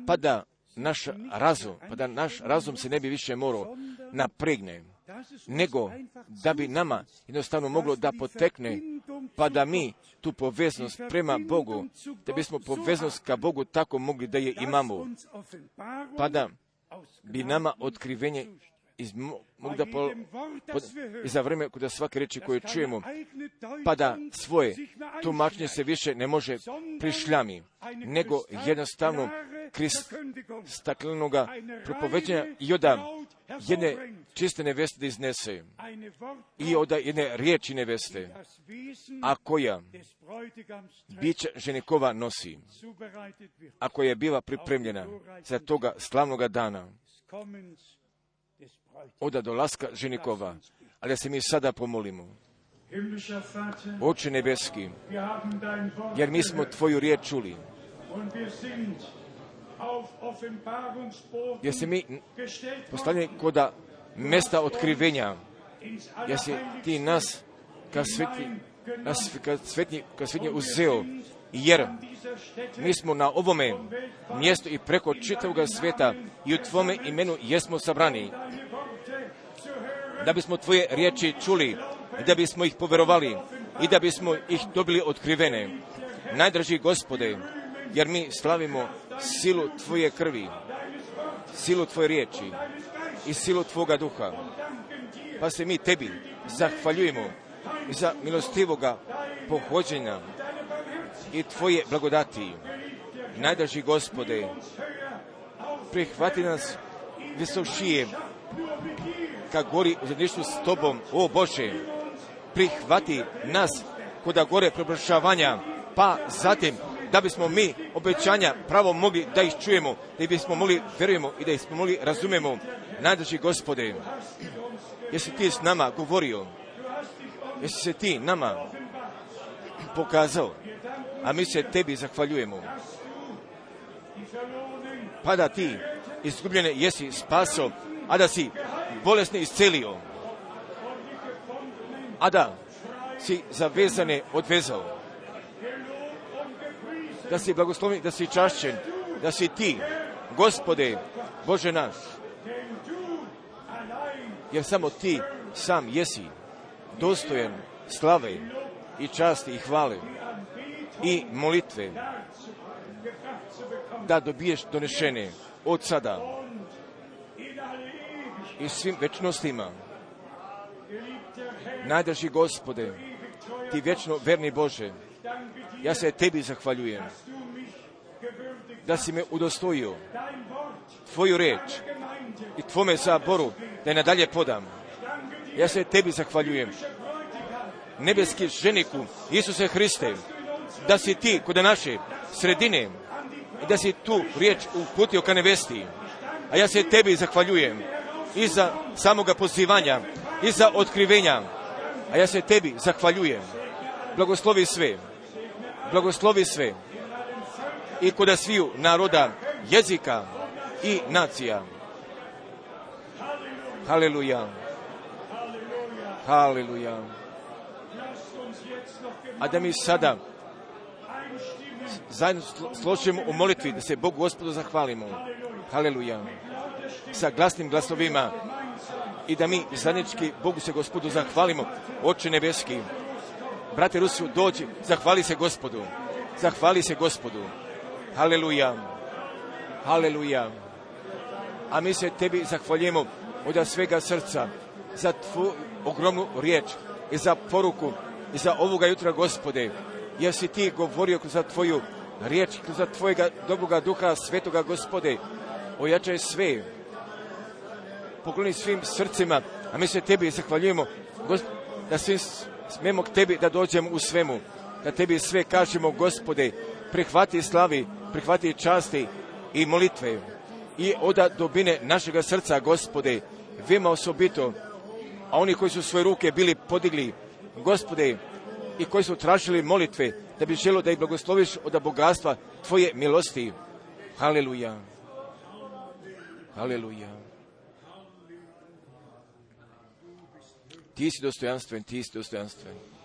pa da naš razum, pa da naš razum se ne bi više morao napregne, nego da bi nama jednostavno moglo da potekne, pa da mi tu poveznost prema Bogu, da bismo poveznost ka Bogu tako mogli da je imamo, pa da bi nama otkrivenje iz, mogu da pol, pod, i za vreme kada svake reči koje čujemo, pa da svoje tumačenje se više ne može prišljami, nego jednostavno kriz staklenoga propoveđenja i oda jedne čiste neveste da iznese. I od jedne riječi neveste, a koja? biće ženikova nosi, a koja je bila pripremljena za toga slavnoga dana, oda dolaska ženikova, ali da se mi sada pomolimo. Oče nebeski, jer mi smo Tvoju riječ čuli, jer se mi postavljeni koda mesta otkrivenja, jer si ti nas ka svetni, nas ka svetni, ka svetni uzeo, jer mi smo na ovome mjestu i preko čitavog sveta i u Tvome imenu jesmo sabrani, da bismo Tvoje riječi čuli da bismo ih poverovali i da bismo ih dobili otkrivene. Najdraži gospode, jer mi slavimo silu Tvoje krvi, silu Tvoje riječi i silu Tvoga duha. Pa se mi Tebi zahvaljujemo za milostivoga pohođenja i Tvoje blagodati. Najdraži gospode, prihvati nas visošije, ka gori u zajedništvu s Tobom, o Bože, prihvati nas kuda gore prebršavanja, pa zatim da bismo mi obećanja pravo mogli da ih čujemo, da bismo mogli verujemo i da ih smo mogli razumemo. Najdraži gospode, jesi ti s nama govorio, jesi se ti nama pokazao, a mi se tebi zahvaljujemo. Pa da ti izgubljene jesi spaso, a da si bolesni iscelio, a da si zavezane odvezao, da si blagoslovni, da si čašćen, da si ti, gospode, Bože naš, jer samo ti sam jesi dostojan slave i časti i hvale i molitve da dobiješ donešene od sada i svim večnostima. Najdraži gospode, ti vječno verni Bože, ja se tebi zahvaljujem da si me udostojio tvoju reč i tvome saboru da je nadalje podam. Ja se tebi zahvaljujem. Nebeski ženiku Isuse Hriste, da si ti kod naše sredine i da si tu riječ uputio ka nevesti. A ja se tebi zahvaljujem i za samoga pozivanja i za otkrivenja. A ja se tebi zahvaljujem. Blagoslovi sve. Blagoslovi sve. I kod sviju naroda, jezika i nacija. Haleluja. Haleluja. A da mi sada zajedno složimo u molitvi da se Bogu gospodu zahvalimo. Haleluja. Sa glasnim glasovima i da mi zajednički Bogu se gospodu zahvalimo. Oče nebeski. Brate Rusu, dođi, zahvali se gospodu. Zahvali se gospodu. Haleluja. Haleluja. A mi se tebi zahvaljujemo od svega srca za tvoju ogromnu riječ i za poruku i za ovoga jutra gospode jer si ti govorio za tvoju riječ, za tvojega dobroga duha, svetoga gospode, ojačaj sve, pokloni svim srcima, a mi se tebi zahvaljujemo, da svi smemo k tebi da dođemo u svemu, da tebi sve kažemo, gospode, prihvati slavi, prihvati časti i molitve i oda dobine našega srca, gospode, vema osobito, a oni koji su svoje ruke bili podigli, gospode, i koji su tražili molitve da bi želo da ih blagosloviš od bogatstva tvoje milosti. Haleluja. Haleluja. Ti si dostojanstven, ti.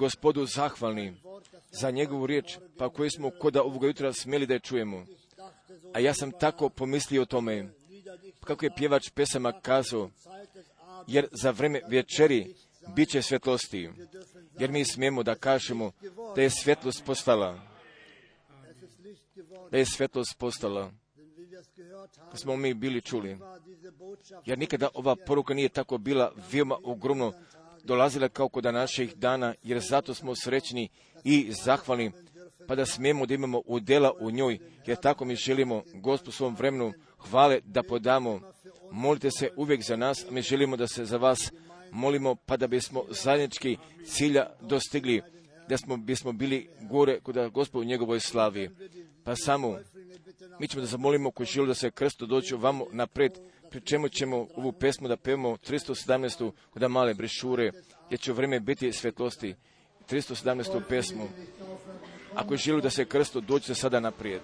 Gospodu zahvalni za njegovu riječ, pa koju smo koda ovoga jutra smjeli da je čujemo. A ja sam tako pomislio o tome, kako je pjevač pesama kazao, jer za vreme večeri bit će svjetlosti, jer mi smijemo da kažemo da je svjetlost postala, da je svjetlost postala, da smo mi bili čuli. Jer nikada ova poruka nije tako bila veoma ogromno dolazila kao kod naših dana, jer zato smo srećni i zahvalni, pa da smijemo da imamo udjela u njoj, jer tako mi želimo Gospod svom vremenu hvale da podamo. Molite se uvijek za nas, mi želimo da se za vas molimo, pa da bismo zajednički cilja dostigli, da smo, bismo bili gore kod Gospod u njegovoj slavi. Pa samo, mi ćemo da zamolimo koji želi da se krsto dođu vamo napred, pri čemu ćemo ovu pesmu da pevamo 317. kod male brišure, jer će vreme biti svjetlosti. 317. pesmu. Ako želi da se krsto, dođite sada naprijed.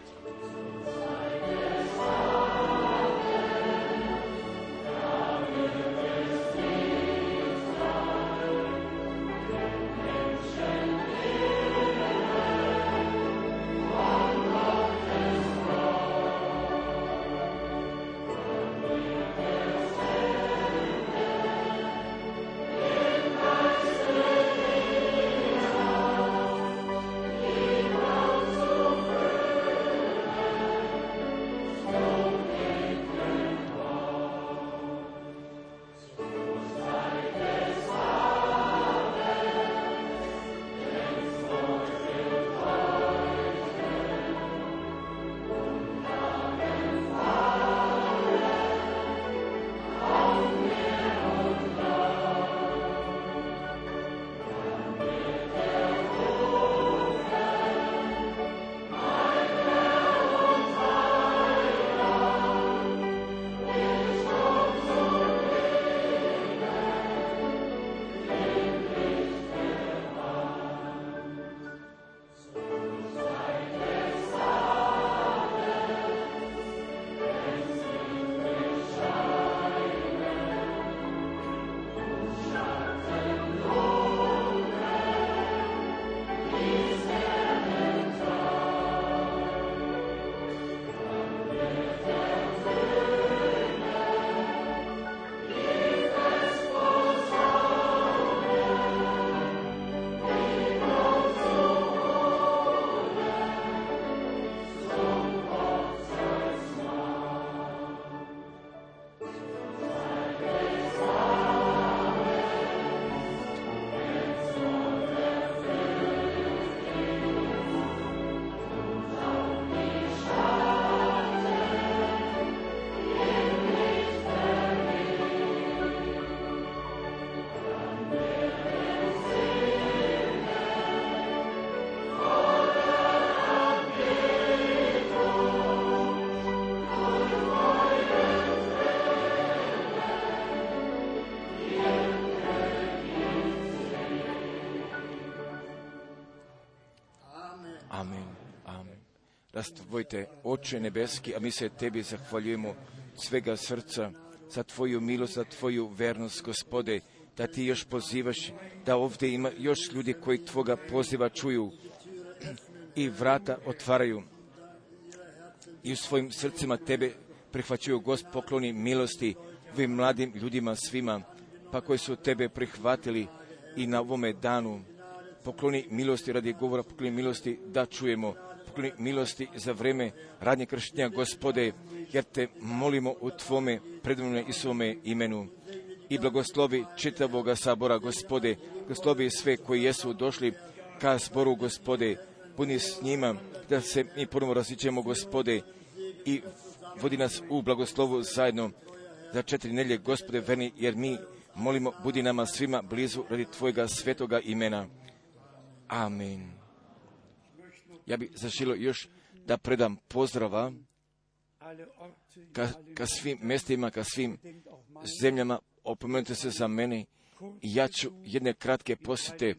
Rastvojte, Oče nebeski, a mi se Tebi zahvaljujemo svega srca za Tvoju milost, za Tvoju vernost, gospode, da Ti još pozivaš, da ovdje ima još ljudi koji Tvoga poziva čuju i vrata otvaraju. I u svojim srcima Tebe prihvaćaju, Gost, pokloni milosti ovim mladim ljudima svima, pa koji su Tebe prihvatili i na ovome danu pokloni milosti radi govora, pokloni milosti da čujemo, pokloni milosti za vreme radnje krštenja gospode, jer te molimo u Tvome predivnom i svome imenu. I blagoslovi čitavoga sabora gospode, blagoslovi sve koji jesu došli ka zboru gospode, budi s njima, da se mi ponovo različemo gospode i vodi nas u blagoslovu zajedno za četiri nelje gospode verni, jer mi molimo, budi nama svima blizu radi Tvojega svetoga imena. Amen. Ja bih zaželio još da predam pozdrava ka, ka svim mjestima, ka svim zemljama. Opomenite se za mene. Ja ću jedne kratke posjete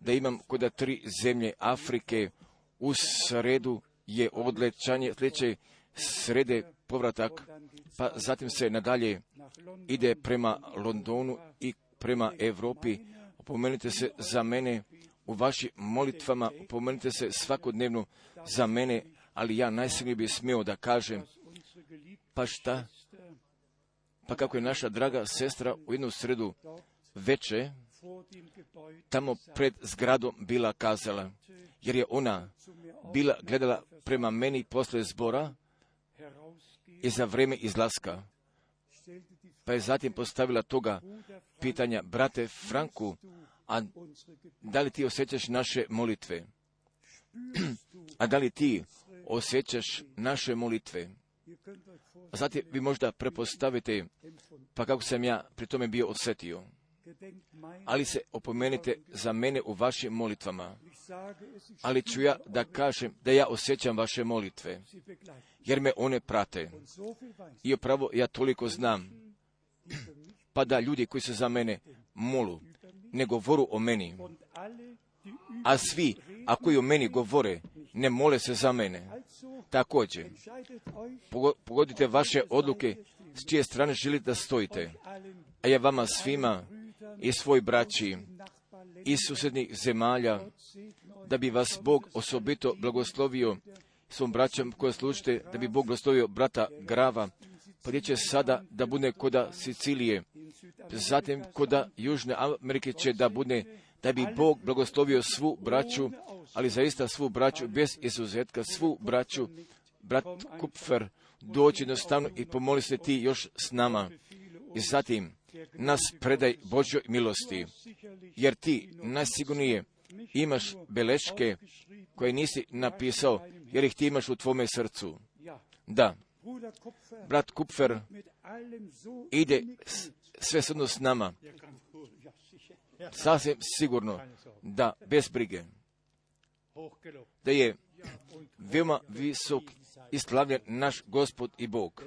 da imam kod tri zemlje Afrike. U sredu je odlećanje, sljedeće srede povratak, pa zatim se nadalje ide prema Londonu i prema Europi Opomenite se za mene u vašim molitvama, opomenite se svakodnevno za mene, ali ja najsrednije bih smio da kažem, pa šta? Pa kako je naša draga sestra u jednu sredu veče tamo pred zgradom bila kazala, jer je ona bila gledala prema meni posle zbora i za vrijeme izlaska. Pa je zatim postavila toga pitanja, brate Franku, a da li ti osjećaš naše molitve? A da li ti osjećaš naše molitve? A zatim vi možda prepostavite, pa kako sam ja pri tome bio osjetio. Ali se opomenite za mene u vašim molitvama. Ali ću ja da kažem da ja osjećam vaše molitve, jer me one prate. I opravo ja toliko znam, pa da ljudi koji se za mene molu, ne govoru o meni, a svi, a koji o meni govore, ne mole se za mene. Također, pogodite vaše odluke s čije strane želite da stojite. A ja vama svima i svoj braći iz susjednih zemalja, da bi vas Bog osobito blagoslovio svom braćom koje služite, da bi Bog blagoslovio brata Grava, pa gdje će sada da bude koda Sicilije, zatim koda Južne Amerike će da bude, da bi Bog blagoslovio svu braću, ali zaista svu braću, bez izuzetka, svu braću, brat Kupfer, doći jednostavno i pomoli se ti još s nama. I zatim, nas predaj Božoj milosti, jer ti najsigurnije imaš beleške koje nisi napisao, jer ih ti imaš u tvome srcu. Da, brat Kupfer ide sve sudno s nama, sasvim sigurno, da, bez brige, da je veoma visok i slavljen naš gospod i Bog.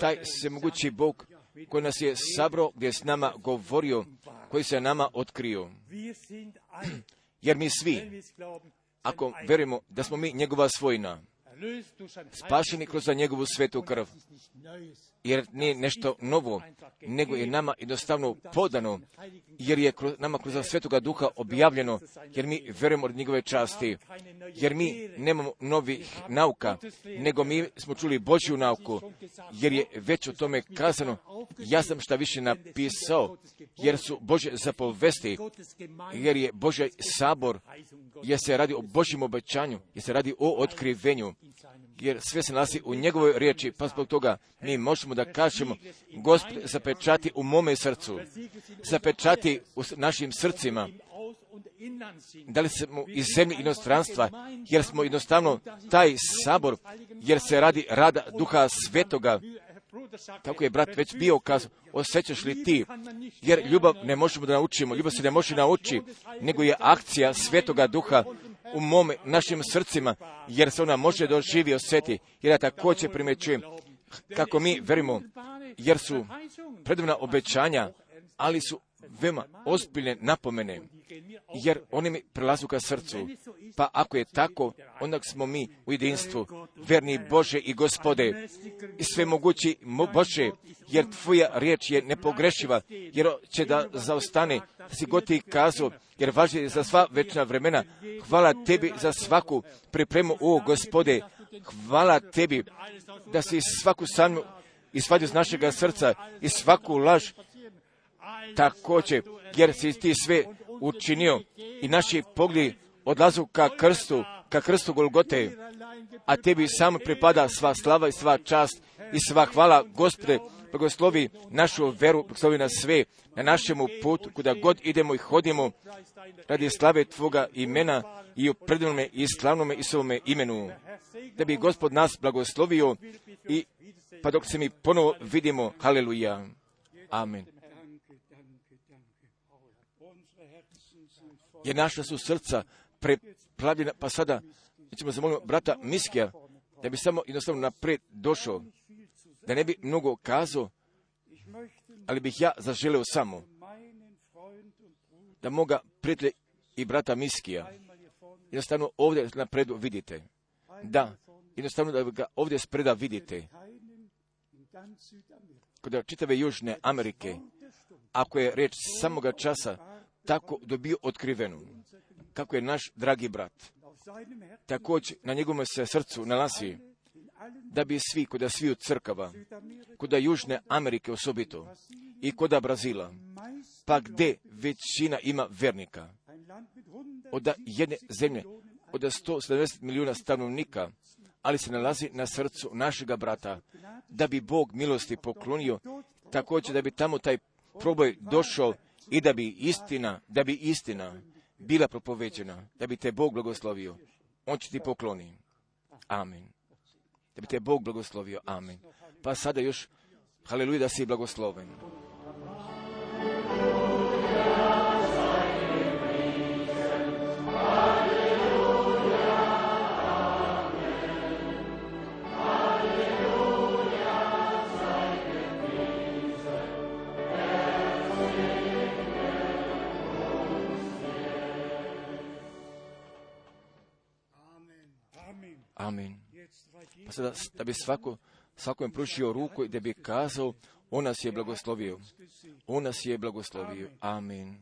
Taj se mogući Bog koji nas je sabro, gdje je s nama govorio, koji se nama otkrio. Jer mi svi, ako verimo da smo mi njegova svojina, spašeni kroz njegovu svetu krv, jer nije nešto novo, nego je nama jednostavno podano, jer je nama kroz svetoga duha objavljeno, jer mi verujemo od njegove časti, jer mi nemamo novih nauka, nego mi smo čuli Božju nauku, jer je već o tome kazano, ja sam šta više napisao, jer su Bože zapovesti, jer je Božaj sabor, jer se radi o Božjem obećanju, jer se radi o otkrivenju, jer sve se nalazi u njegovoj riječi, pa zbog toga mi možemo da kažemo, Gospod zapečati u mome srcu, zapečati u našim srcima, da li smo iz zemlje inostranstva, jer smo jednostavno taj sabor, jer se radi rada duha svetoga, tako je brat već bio kazao, osjećaš li ti? Jer ljubav ne možemo da naučimo, ljubav se ne može nauči, nego je akcija svetoga duha u mome, našim srcima, jer se ona može doživi i osjeti. Jer ja također primećujem kako mi verimo, jer su predivna obećanja, ali su veoma ozbiljne napomene, jer oni mi prelazu ka srcu. Pa ako je tako, onda smo mi u jedinstvu, verni Bože i Gospode, sve mogući Bože, jer Tvoja riječ je nepogrešiva, jer će da zaostane, si god ti kazao, jer važi za sva večna vremena. Hvala Tebi za svaku pripremu, o Gospode, hvala Tebi da si svaku sanju isvadio iz našega srca i svaku laž također, jer si ti sve učinio i naši pogledi odlazu ka krstu, ka krstu Golgote, a tebi samo pripada sva slava i sva čast i sva hvala, Gospode, blagoslovi našu veru, blagoslovi nas sve na našemu putu, kuda god idemo i hodimo, radi slave Tvoga imena i u predivnome i slavnome Isovome imenu. Da bi Gospod nas blagoslovio i pa dok se mi ponovo vidimo, haleluja. Amen. Jer naša su srca preplavljena, pa sada ćemo zamoliti brata Miskija, da bi samo jednostavno napred došao, da ne bi mnogo kazao, ali bih ja zaželeo samo da moga prijatelja i brata Miskija jednostavno ovdje napredu vidite. Da, jednostavno da ga ovdje spreda vidite. kod čitave Južne Amerike, ako je reč samoga časa tako dobio otkrivenu, kako je naš dragi brat, također na njegovom se srcu nalazi da bi svi, kod svi od crkava, kod Južne Amerike osobito i kod Brazila, pa gdje većina ima vernika, od jedne zemlje, od 170 milijuna stanovnika, ali se nalazi na srcu našega brata, da bi Bog milosti poklonio, također da bi tamo taj proboj došao i da bi istina, da bi istina bila propoveđena, da bi te Bog blagoslovio. On će ti pokloni. Amen. Da bi te Bog blagoslovio. Amen. Pa sada još, haleluja, da si blagosloven. Amen. Pa sada, da bi svako, svakom pružio ruku i da bi kazao, on nas je blagoslovio. On nas je blagoslovio. Amen.